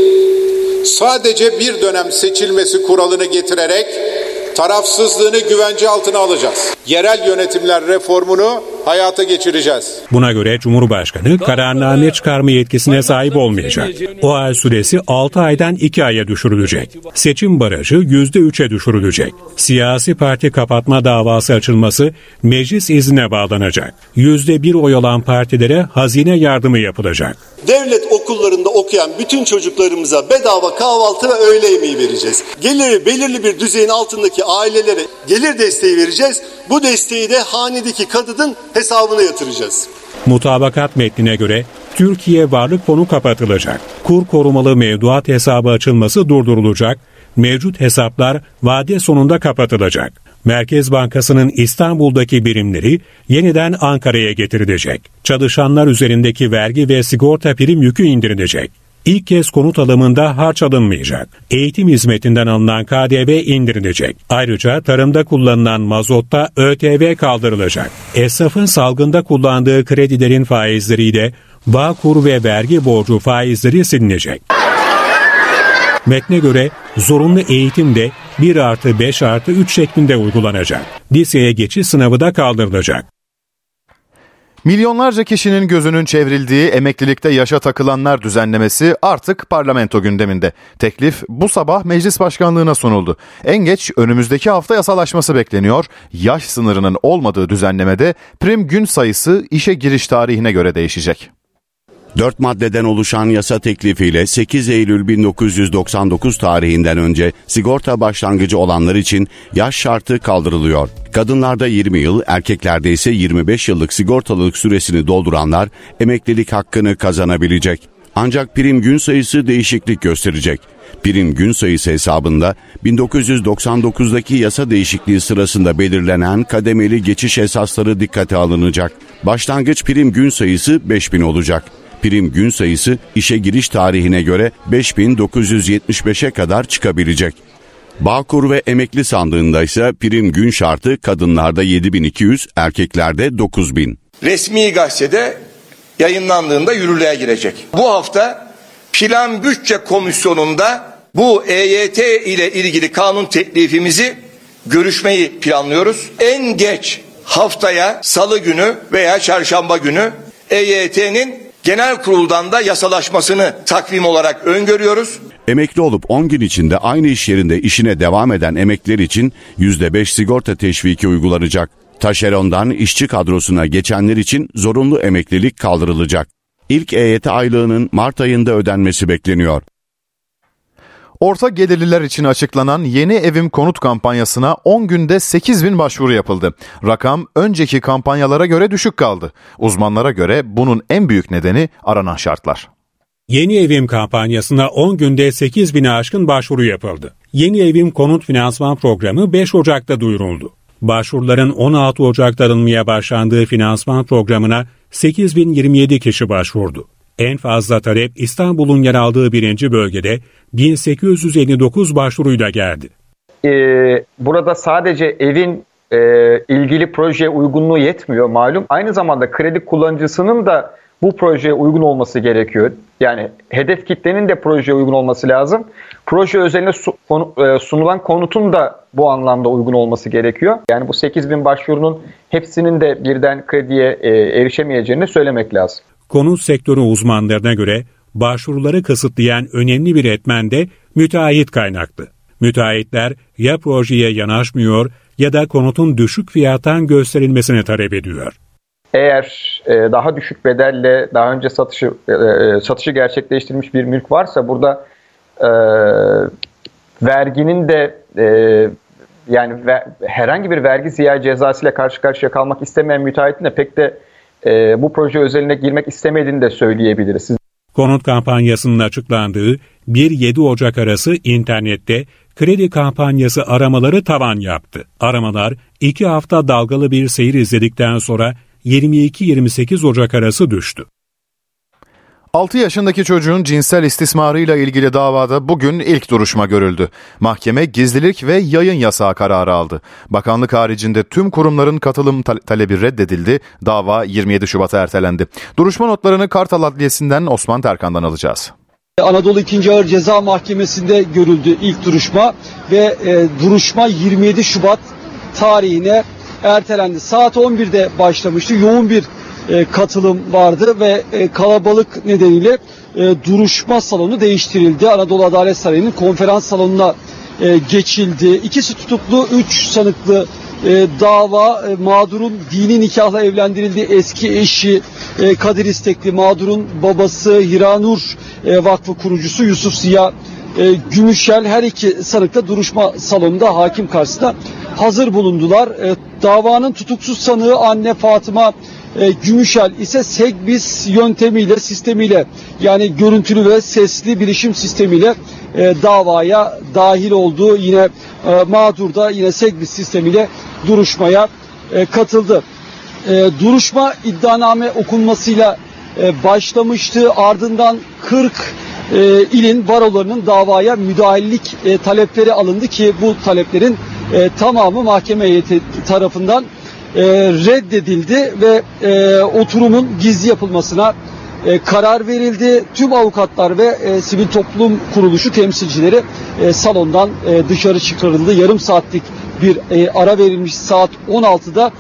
sadece bir dönem seçilmesi kuralını getirerek tarafsızlığını güvence altına alacağız. Yerel yönetimler reformunu hayata geçireceğiz. Buna göre Cumhurbaşkanı kararname çıkarma yetkisine sahip olmayacak. O ay süresi 6 aydan 2 aya düşürülecek. Seçim barajı %3'e düşürülecek. Siyasi parti kapatma davası açılması meclis iznine bağlanacak. %1 oy alan partilere hazine yardımı yapılacak. Devlet okullarında okuyan bütün çocuklarımıza bedava kahvaltı ve öğle yemeği vereceğiz. Geliri belirli bir düzeyin altındaki ailelere gelir desteği vereceğiz. Bu desteği de hanedeki kadının hesabına yatıracağız. Mutabakat metnine göre Türkiye varlık fonu kapatılacak. Kur korumalı mevduat hesabı açılması durdurulacak. Mevcut hesaplar vade sonunda kapatılacak. Merkez Bankası'nın İstanbul'daki birimleri yeniden Ankara'ya getirilecek. Çalışanlar üzerindeki vergi ve sigorta prim yükü indirilecek. İlk kez konut alımında harç alınmayacak. Eğitim hizmetinden alınan KDV indirilecek. Ayrıca tarımda kullanılan mazotta ÖTV kaldırılacak. Esnafın salgında kullandığı kredilerin faizleriyle Bağkur ve vergi borcu faizleri silinecek. Metne göre zorunlu eğitim de 1 artı 5 artı 3 şeklinde uygulanacak. Liseye geçiş sınavı da kaldırılacak. Milyonlarca kişinin gözünün çevrildiği emeklilikte yaşa takılanlar düzenlemesi artık parlamento gündeminde. Teklif bu sabah meclis başkanlığına sunuldu. En geç önümüzdeki hafta yasalaşması bekleniyor. Yaş sınırının olmadığı düzenlemede prim gün sayısı işe giriş tarihine göre değişecek. 4 maddeden oluşan yasa teklifiyle 8 Eylül 1999 tarihinden önce sigorta başlangıcı olanlar için yaş şartı kaldırılıyor. Kadınlarda 20 yıl, erkeklerde ise 25 yıllık sigortalılık süresini dolduranlar emeklilik hakkını kazanabilecek. Ancak prim gün sayısı değişiklik gösterecek. Prim gün sayısı hesabında 1999'daki yasa değişikliği sırasında belirlenen kademeli geçiş esasları dikkate alınacak. Başlangıç prim gün sayısı 5000 olacak prim gün sayısı işe giriş tarihine göre 5975'e kadar çıkabilecek. Bağkur ve emekli sandığında ise prim gün şartı kadınlarda 7200, erkeklerde 9000. Resmi gazetede yayınlandığında yürürlüğe girecek. Bu hafta Plan Bütçe Komisyonu'nda bu EYT ile ilgili kanun teklifimizi görüşmeyi planlıyoruz. En geç haftaya salı günü veya çarşamba günü EYT'nin genel kuruldan da yasalaşmasını takvim olarak öngörüyoruz. Emekli olup 10 gün içinde aynı iş yerinde işine devam eden emekliler için %5 sigorta teşviki uygulanacak. Taşerondan işçi kadrosuna geçenler için zorunlu emeklilik kaldırılacak. İlk EYT aylığının Mart ayında ödenmesi bekleniyor. Orta gelirliler için açıklanan yeni evim konut kampanyasına 10 günde 8 bin başvuru yapıldı. Rakam önceki kampanyalara göre düşük kaldı. Uzmanlara göre bunun en büyük nedeni aranan şartlar. Yeni evim kampanyasına 10 günde 8 bine aşkın başvuru yapıldı. Yeni evim konut finansman programı 5 Ocak'ta duyuruldu. Başvuruların 16 Ocak'ta alınmaya başlandığı finansman programına 8027 kişi başvurdu. En fazla talep İstanbul'un yer aldığı birinci bölgede 1859 başvuruyla geldi. Ee, burada sadece evin e, ilgili projeye uygunluğu yetmiyor malum. Aynı zamanda kredi kullanıcısının da bu projeye uygun olması gerekiyor. Yani hedef kitlenin de projeye uygun olması lazım. Proje özeline e, sunulan konutun da bu anlamda uygun olması gerekiyor. Yani bu 8000 başvurunun hepsinin de birden krediye e, erişemeyeceğini söylemek lazım. Konut sektörü uzmanlarına göre başvuruları kısıtlayan önemli bir etmen de müteahhit kaynaklı. Müteahhitler ya projeye yanaşmıyor ya da konutun düşük fiyattan gösterilmesini talep ediyor. Eğer e, daha düşük bedelle daha önce satışı e, e, satışı gerçekleştirmiş bir mülk varsa burada e, verginin de e, yani ver, herhangi bir vergi ziyaret cezasıyla karşı karşıya kalmak istemeyen müteahhitin de pek de e, bu proje özeline girmek istemediğini de söyleyebiliriz. Konut kampanyasının açıklandığı 1-7 Ocak arası internette kredi kampanyası aramaları tavan yaptı. Aramalar 2 hafta dalgalı bir seyir izledikten sonra 22-28 Ocak arası düştü. 6 yaşındaki çocuğun cinsel istismarıyla ilgili davada bugün ilk duruşma görüldü. Mahkeme gizlilik ve yayın yasağı kararı aldı. Bakanlık haricinde tüm kurumların katılım talebi reddedildi. Dava 27 Şubat'a ertelendi. Duruşma notlarını Kartal Adliyesi'nden Osman Terkan'dan alacağız. Anadolu 2. Ağır Ceza Mahkemesi'nde görüldü ilk duruşma ve e, duruşma 27 Şubat tarihine ertelendi. Saat 11'de başlamıştı. Yoğun bir e, katılım vardı ve e, kalabalık nedeniyle e, duruşma salonu değiştirildi. Anadolu Adalet Sarayı'nın konferans salonuna geçildi. İkisi tutuklu, üç sanıklı dava mağdurun dini nikahla evlendirildiği eski eşi Kadir İstekli, mağdurun babası Hiranur e, Vakfı kurucusu Yusuf Ziya Gümüşel her iki sanıkta duruşma salonunda hakim karşısında hazır bulundular. Davanın tutuksuz sanığı anne Fatıma e, Gümüşel ise Segbis yöntemiyle, sistemiyle yani görüntülü ve sesli bilişim sistemiyle e, davaya dahil olduğu yine e, mağdur da yine Segbis sistemiyle duruşmaya e, katıldı. E, duruşma iddianame okunmasıyla e, başlamıştı. Ardından 40 e, ilin barolarının davaya müdahillik e, talepleri alındı ki bu taleplerin e, tamamı mahkeme heyeti tarafından e, reddedildi ve e, oturumun gizli yapılmasına e, karar verildi. Tüm avukatlar ve e, sivil toplum kuruluşu temsilcileri e, salondan e, dışarı çıkarıldı. Yarım saatlik bir e, ara verilmiş saat 16'da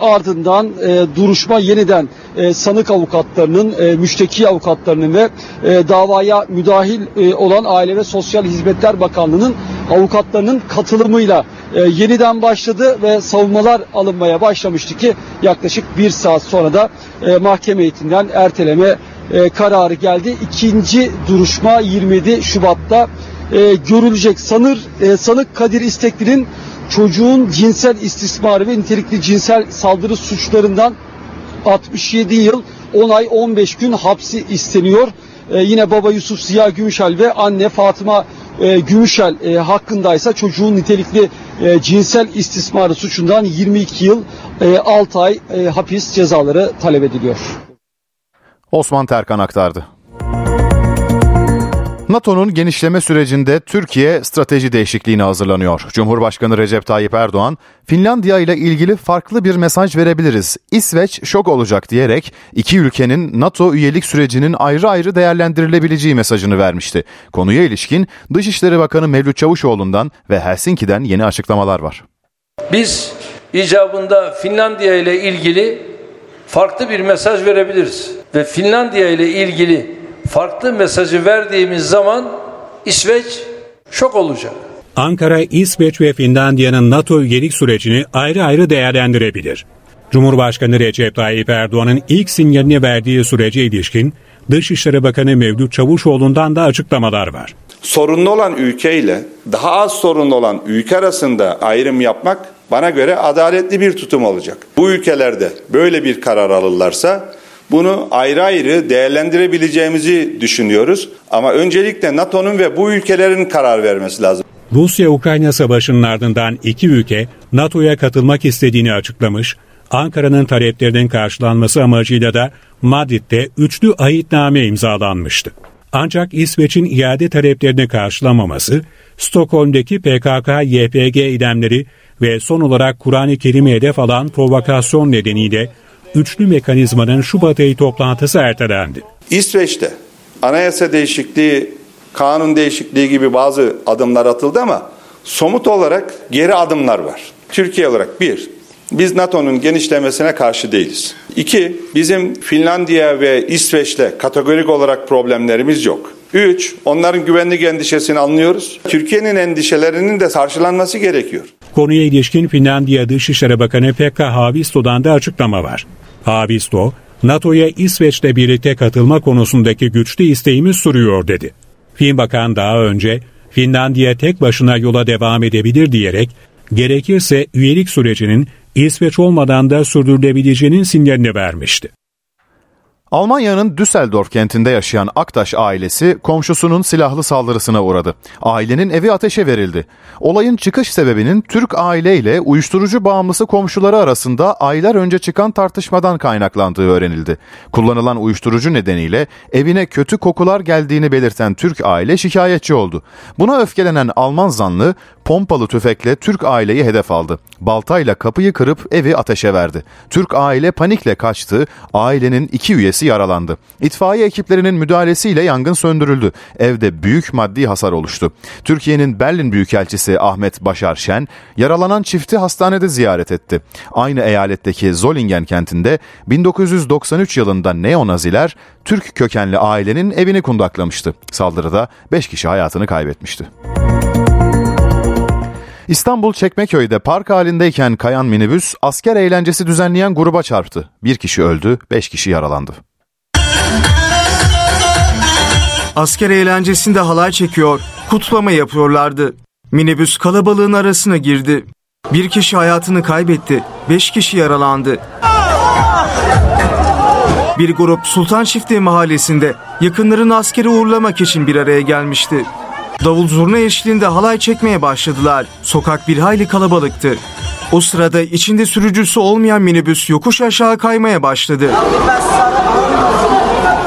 ardından e, duruşma yeniden e, sanık avukatlarının, e, müşteki avukatlarının ve e, davaya müdahil e, olan Aile ve Sosyal Hizmetler Bakanlığı'nın avukatlarının katılımıyla e, yeniden başladı ve savunmalar alınmaya başlamıştı ki yaklaşık bir saat sonra da e, mahkeme heyetinden erteleme e, kararı geldi. İkinci duruşma 27 Şubat'ta e, görülecek. Sanır e, sanık Kadir İstekli'nin çocuğun cinsel istismarı ve nitelikli cinsel saldırı suçlarından 67 yıl 10 ay 15 gün hapsi isteniyor. Ee, yine baba Yusuf Ziya Gümüşel ve anne Fatıma e, Gümüşel e, hakkındaysa çocuğun nitelikli e, cinsel istismarı suçundan 22 yıl e, 6 ay e, hapis cezaları talep ediliyor. Osman Terkan aktardı. NATO'nun genişleme sürecinde Türkiye strateji değişikliğine hazırlanıyor. Cumhurbaşkanı Recep Tayyip Erdoğan, Finlandiya ile ilgili farklı bir mesaj verebiliriz. İsveç şok olacak diyerek iki ülkenin NATO üyelik sürecinin ayrı ayrı değerlendirilebileceği mesajını vermişti. Konuya ilişkin Dışişleri Bakanı Mevlüt Çavuşoğlu'ndan ve Helsinki'den yeni açıklamalar var. Biz icabında Finlandiya ile ilgili farklı bir mesaj verebiliriz ve Finlandiya ile ilgili farklı mesajı verdiğimiz zaman İsveç şok olacak. Ankara, İsveç ve Finlandiya'nın NATO üyelik sürecini ayrı ayrı değerlendirebilir. Cumhurbaşkanı Recep Tayyip Erdoğan'ın ilk sinyalini verdiği sürece ilişkin Dışişleri Bakanı Mevlüt Çavuşoğlu'ndan da açıklamalar var. Sorunlu olan ülke ile daha az sorunlu olan ülke arasında ayrım yapmak bana göre adaletli bir tutum olacak. Bu ülkelerde böyle bir karar alırlarsa bunu ayrı ayrı değerlendirebileceğimizi düşünüyoruz. Ama öncelikle NATO'nun ve bu ülkelerin karar vermesi lazım. Rusya-Ukrayna savaşının ardından iki ülke NATO'ya katılmak istediğini açıklamış, Ankara'nın taleplerinin karşılanması amacıyla da Madrid'de üçlü ahitname imzalanmıştı. Ancak İsveç'in iade taleplerini karşılamaması, Stockholm'deki PKK-YPG idemleri ve son olarak Kur'an-ı Kerim'e hedef alan provokasyon nedeniyle üçlü mekanizmanın Şubat ayı toplantısı ertelendi. İsveç'te anayasa değişikliği, kanun değişikliği gibi bazı adımlar atıldı ama somut olarak geri adımlar var. Türkiye olarak bir, biz NATO'nun genişlemesine karşı değiliz. İki, bizim Finlandiya ve İsveç'le kategorik olarak problemlerimiz yok. Üç, onların güvenlik endişesini anlıyoruz. Türkiye'nin endişelerinin de karşılanması gerekiyor. Konuya ilişkin Finlandiya Dışişleri Bakanı Pekka Haavisto'dan da açıklama var. Haavisto, NATO'ya İsveç'le birlikte katılma konusundaki güçlü isteğimiz sürüyor dedi. Fin Bakan daha önce Finlandiya tek başına yola devam edebilir diyerek gerekirse üyelik sürecinin İsveç olmadan da sürdürülebileceğinin sinyalini vermişti. Almanya'nın Düsseldorf kentinde yaşayan Aktaş ailesi komşusunun silahlı saldırısına uğradı. Ailenin evi ateşe verildi. Olayın çıkış sebebinin Türk aileyle uyuşturucu bağımlısı komşuları arasında aylar önce çıkan tartışmadan kaynaklandığı öğrenildi. Kullanılan uyuşturucu nedeniyle evine kötü kokular geldiğini belirten Türk aile şikayetçi oldu. Buna öfkelenen Alman zanlı pompalı tüfekle Türk aileyi hedef aldı. Baltayla kapıyı kırıp evi ateşe verdi. Türk aile panikle kaçtı. Ailenin iki üyesi yaralandı. İtfaiye ekiplerinin müdahalesiyle yangın söndürüldü. Evde büyük maddi hasar oluştu. Türkiye'nin Berlin Büyükelçisi Ahmet Başar Şen yaralanan çifti hastanede ziyaret etti. Aynı eyaletteki Zollingen kentinde 1993 yılında neonaziler Türk kökenli ailenin evini kundaklamıştı. Saldırıda 5 kişi hayatını kaybetmişti. İstanbul Çekmeköy'de park halindeyken kayan minibüs asker eğlencesi düzenleyen gruba çarptı. Bir kişi öldü, beş kişi yaralandı. Asker eğlencesinde halay çekiyor, kutlama yapıyorlardı. Minibüs kalabalığın arasına girdi. Bir kişi hayatını kaybetti, beş kişi yaralandı. Bir grup Sultan Çiftliği mahallesinde yakınlarını askeri uğurlamak için bir araya gelmişti. Davul zurna eşliğinde halay çekmeye başladılar. Sokak bir hayli kalabalıktı. O sırada içinde sürücüsü olmayan minibüs yokuş aşağı kaymaya başladı.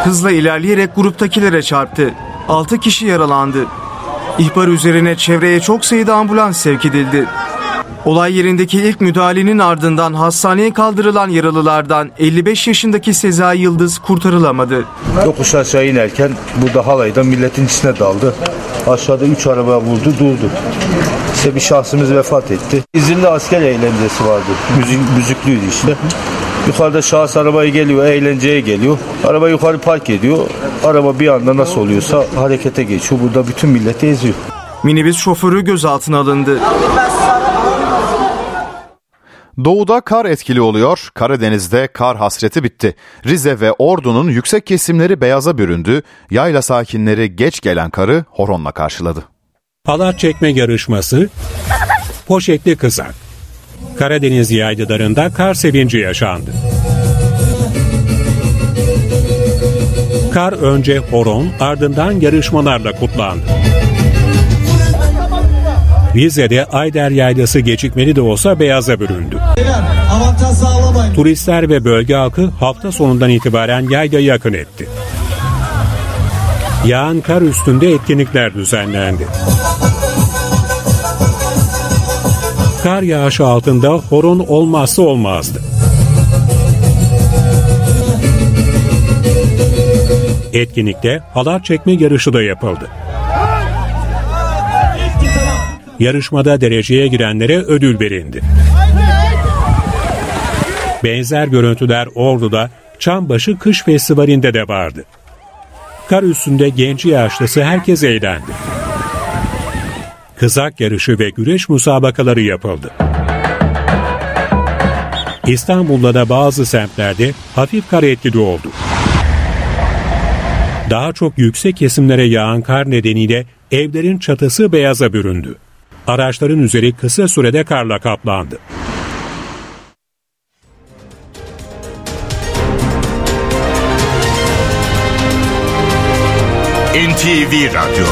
Hızla ilerleyerek gruptakilere çarptı. 6 kişi yaralandı. İhbar üzerine çevreye çok sayıda ambulans sevk edildi. Olay yerindeki ilk müdahalenin ardından hastaneye kaldırılan yaralılardan 55 yaşındaki Sezai Yıldız kurtarılamadı. Yokuş aşağı inerken bu da halaydan milletin içine daldı. Aşağıda 3 araba vurdu durdu. İşte bir şahsımız vefat etti. İzmir'de asker eğlencesi vardı. Müzik, müzikliydi işte. Yukarıda şahıs arabaya geliyor, eğlenceye geliyor. Araba yukarı park ediyor. Araba bir anda nasıl oluyorsa harekete geçiyor. Burada bütün milleti eziyor. Minibüs şoförü gözaltına alındı. Doğuda kar etkili oluyor, Karadeniz'de kar hasreti bitti. Rize ve Ordu'nun yüksek kesimleri beyaza büründü, yayla sakinleri geç gelen karı horonla karşıladı. Halat çekme yarışması, poşetli kızak. Karadeniz yaylalarında kar sevinci yaşandı. Kar önce horon, ardından yarışmalarla kutlandı. Rize'de Ayder Yaylası gecikmeli de olsa beyaza büründü. Turistler ve bölge halkı hafta sonundan itibaren yaylayı akın etti. Yağan kar üstünde etkinlikler düzenlendi. Kar yağışı altında horon olmazsa olmazdı. Etkinlikte halat çekme yarışı da yapıldı. Yarışmada dereceye girenlere ödül verildi. Benzer görüntüler Ordu'da Çambaşı Kış Festivali'nde de vardı. Kar üstünde genci yaşlısı herkes eğlendi. Kızak yarışı ve güreş musabakaları yapıldı. İstanbul'da da bazı semtlerde hafif kar etkili oldu. Daha çok yüksek kesimlere yağan kar nedeniyle evlerin çatısı beyaza büründü. Araçların üzeri kısa sürede karla kaplandı. NTV Radyo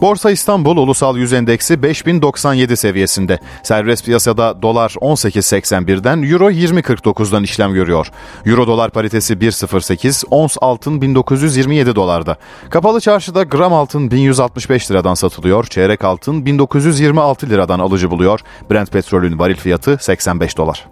Borsa İstanbul Ulusal Yüz Endeksi 5097 seviyesinde. Serbest piyasada dolar 18.81'den, euro 20.49'dan işlem görüyor. Euro dolar paritesi 1.08, ons altın 1927 dolarda. Kapalı çarşıda gram altın 1165 liradan satılıyor, çeyrek altın 1926 liradan alıcı buluyor. Brent petrolün varil fiyatı 85 dolar.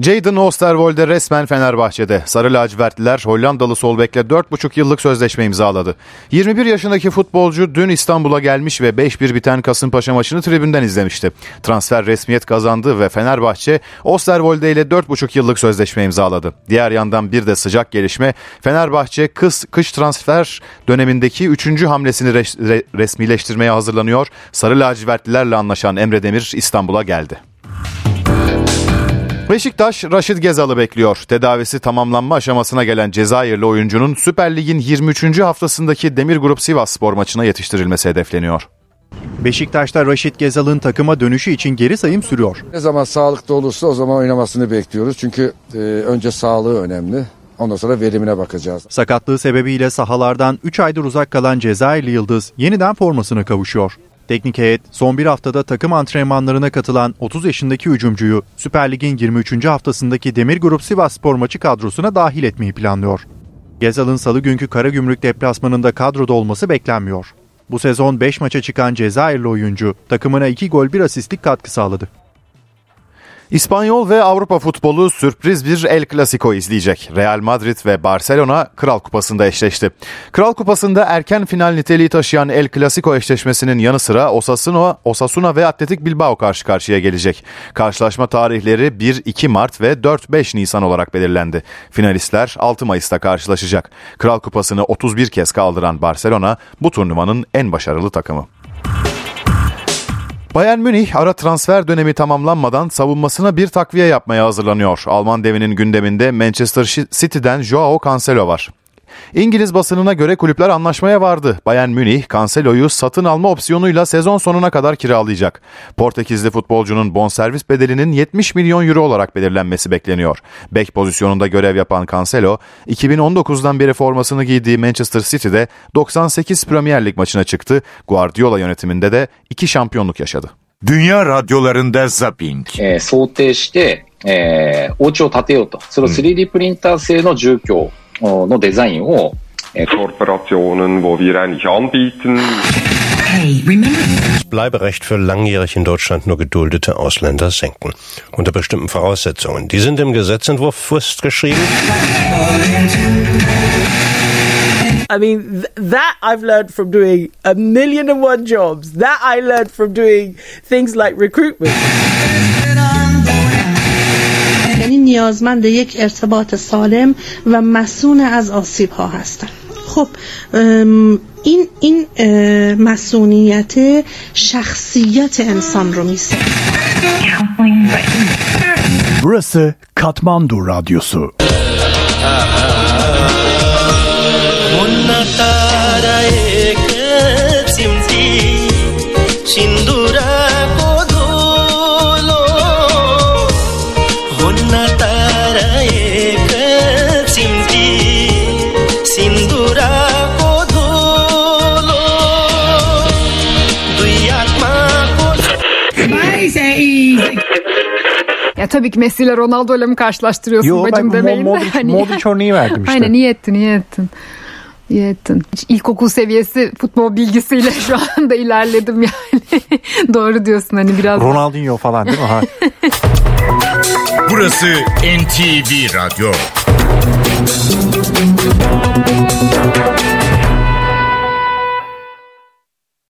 Jadon Oosterwolde resmen Fenerbahçe'de. Sarı lacivertliler Hollandalı sol bekle 4,5 yıllık sözleşme imzaladı. 21 yaşındaki futbolcu dün İstanbul'a gelmiş ve 5-1 biten Kasımpaşa maçını tribünden izlemişti. Transfer resmiyet kazandı ve Fenerbahçe Oosterwolde ile 4,5 yıllık sözleşme imzaladı. Diğer yandan bir de sıcak gelişme Fenerbahçe kış, kış transfer dönemindeki 3. hamlesini res, resmileştirmeye hazırlanıyor. Sarı lacivertlilerle anlaşan Emre Demir İstanbul'a geldi. Beşiktaş Raşit Gezal'ı bekliyor. Tedavisi tamamlanma aşamasına gelen Cezayirli oyuncunun Süper Lig'in 23. haftasındaki Demir Grup Sivas Spor maçına yetiştirilmesi hedefleniyor. Beşiktaş'ta Raşit Gezal'ın takıma dönüşü için geri sayım sürüyor. Ne zaman sağlıklı olursa o zaman oynamasını bekliyoruz. Çünkü e, önce sağlığı önemli. Ondan sonra verimine bakacağız. Sakatlığı sebebiyle sahalardan 3 aydır uzak kalan Cezayirli Yıldız yeniden formasına kavuşuyor. Teknik heyet son bir haftada takım antrenmanlarına katılan 30 yaşındaki hücumcuyu Süper Lig'in 23. haftasındaki Demir Grup Sivas Spor maçı kadrosuna dahil etmeyi planlıyor. Gezal'ın salı günkü Karagümrük deplasmanında kadroda olması beklenmiyor. Bu sezon 5 maça çıkan Cezayirli oyuncu takımına 2 gol 1 asistlik katkı sağladı. İspanyol ve Avrupa futbolu sürpriz bir El Clasico izleyecek. Real Madrid ve Barcelona Kral Kupası'nda eşleşti. Kral Kupası'nda erken final niteliği taşıyan El Clasico eşleşmesinin yanı sıra Osasuna, Osasuna ve Atletik Bilbao karşı karşıya gelecek. Karşılaşma tarihleri 1-2 Mart ve 4-5 Nisan olarak belirlendi. Finalistler 6 Mayıs'ta karşılaşacak. Kral Kupası'nı 31 kez kaldıran Barcelona bu turnuvanın en başarılı takımı. Bayern Münih ara transfer dönemi tamamlanmadan savunmasına bir takviye yapmaya hazırlanıyor. Alman devinin gündeminde Manchester City'den Joao Cancelo var. İngiliz basınına göre kulüpler anlaşmaya vardı. Bayern Münih, Cancelo'yu satın alma opsiyonuyla sezon sonuna kadar kiralayacak. Portekizli futbolcunun bonservis bedelinin 70 milyon euro olarak belirlenmesi bekleniyor. Bek pozisyonunda görev yapan Cancelo, 2019'dan beri formasını giydiği Manchester City'de 98 Premier Lig maçına çıktı. Guardiola yönetiminde de 2 şampiyonluk yaşadı. Dünya radyolarında zapping. Ee, e, 想定して、えー、お家を建てようと。それを 3D プリンター製の住居をのデザインを Kooperationen, wo wir eigentlich anbieten. Das Bleiberecht für langjährig in Deutschland nur geduldete Ausländer senken. Unter bestimmten Voraussetzungen. Die sind im Gesetzentwurf festgeschrieben. I mean, th- that I've learned from doing a million and one jobs. That I learned from doing things like recruitment. نیازمند یک ارتباط سالم و مسون از آسیب ها هستن خب این این مسئولیت شخصیت انسان رو میسه Burası Katmandu Radyosu. Ya tabii ki Messi ile Ronaldo ile mi karşılaştırıyorsun Yo, bacım ben demeyin de. Modric, Hani- Modric örneği verdim işte. Aynen iyi ettin iyi ettin. İyi ettin. İlkokul seviyesi futbol bilgisiyle şu anda ilerledim yani. [laughs] Doğru diyorsun hani biraz. Ronaldinho falan değil mi? Ha. [laughs] Burası NTV Radyo.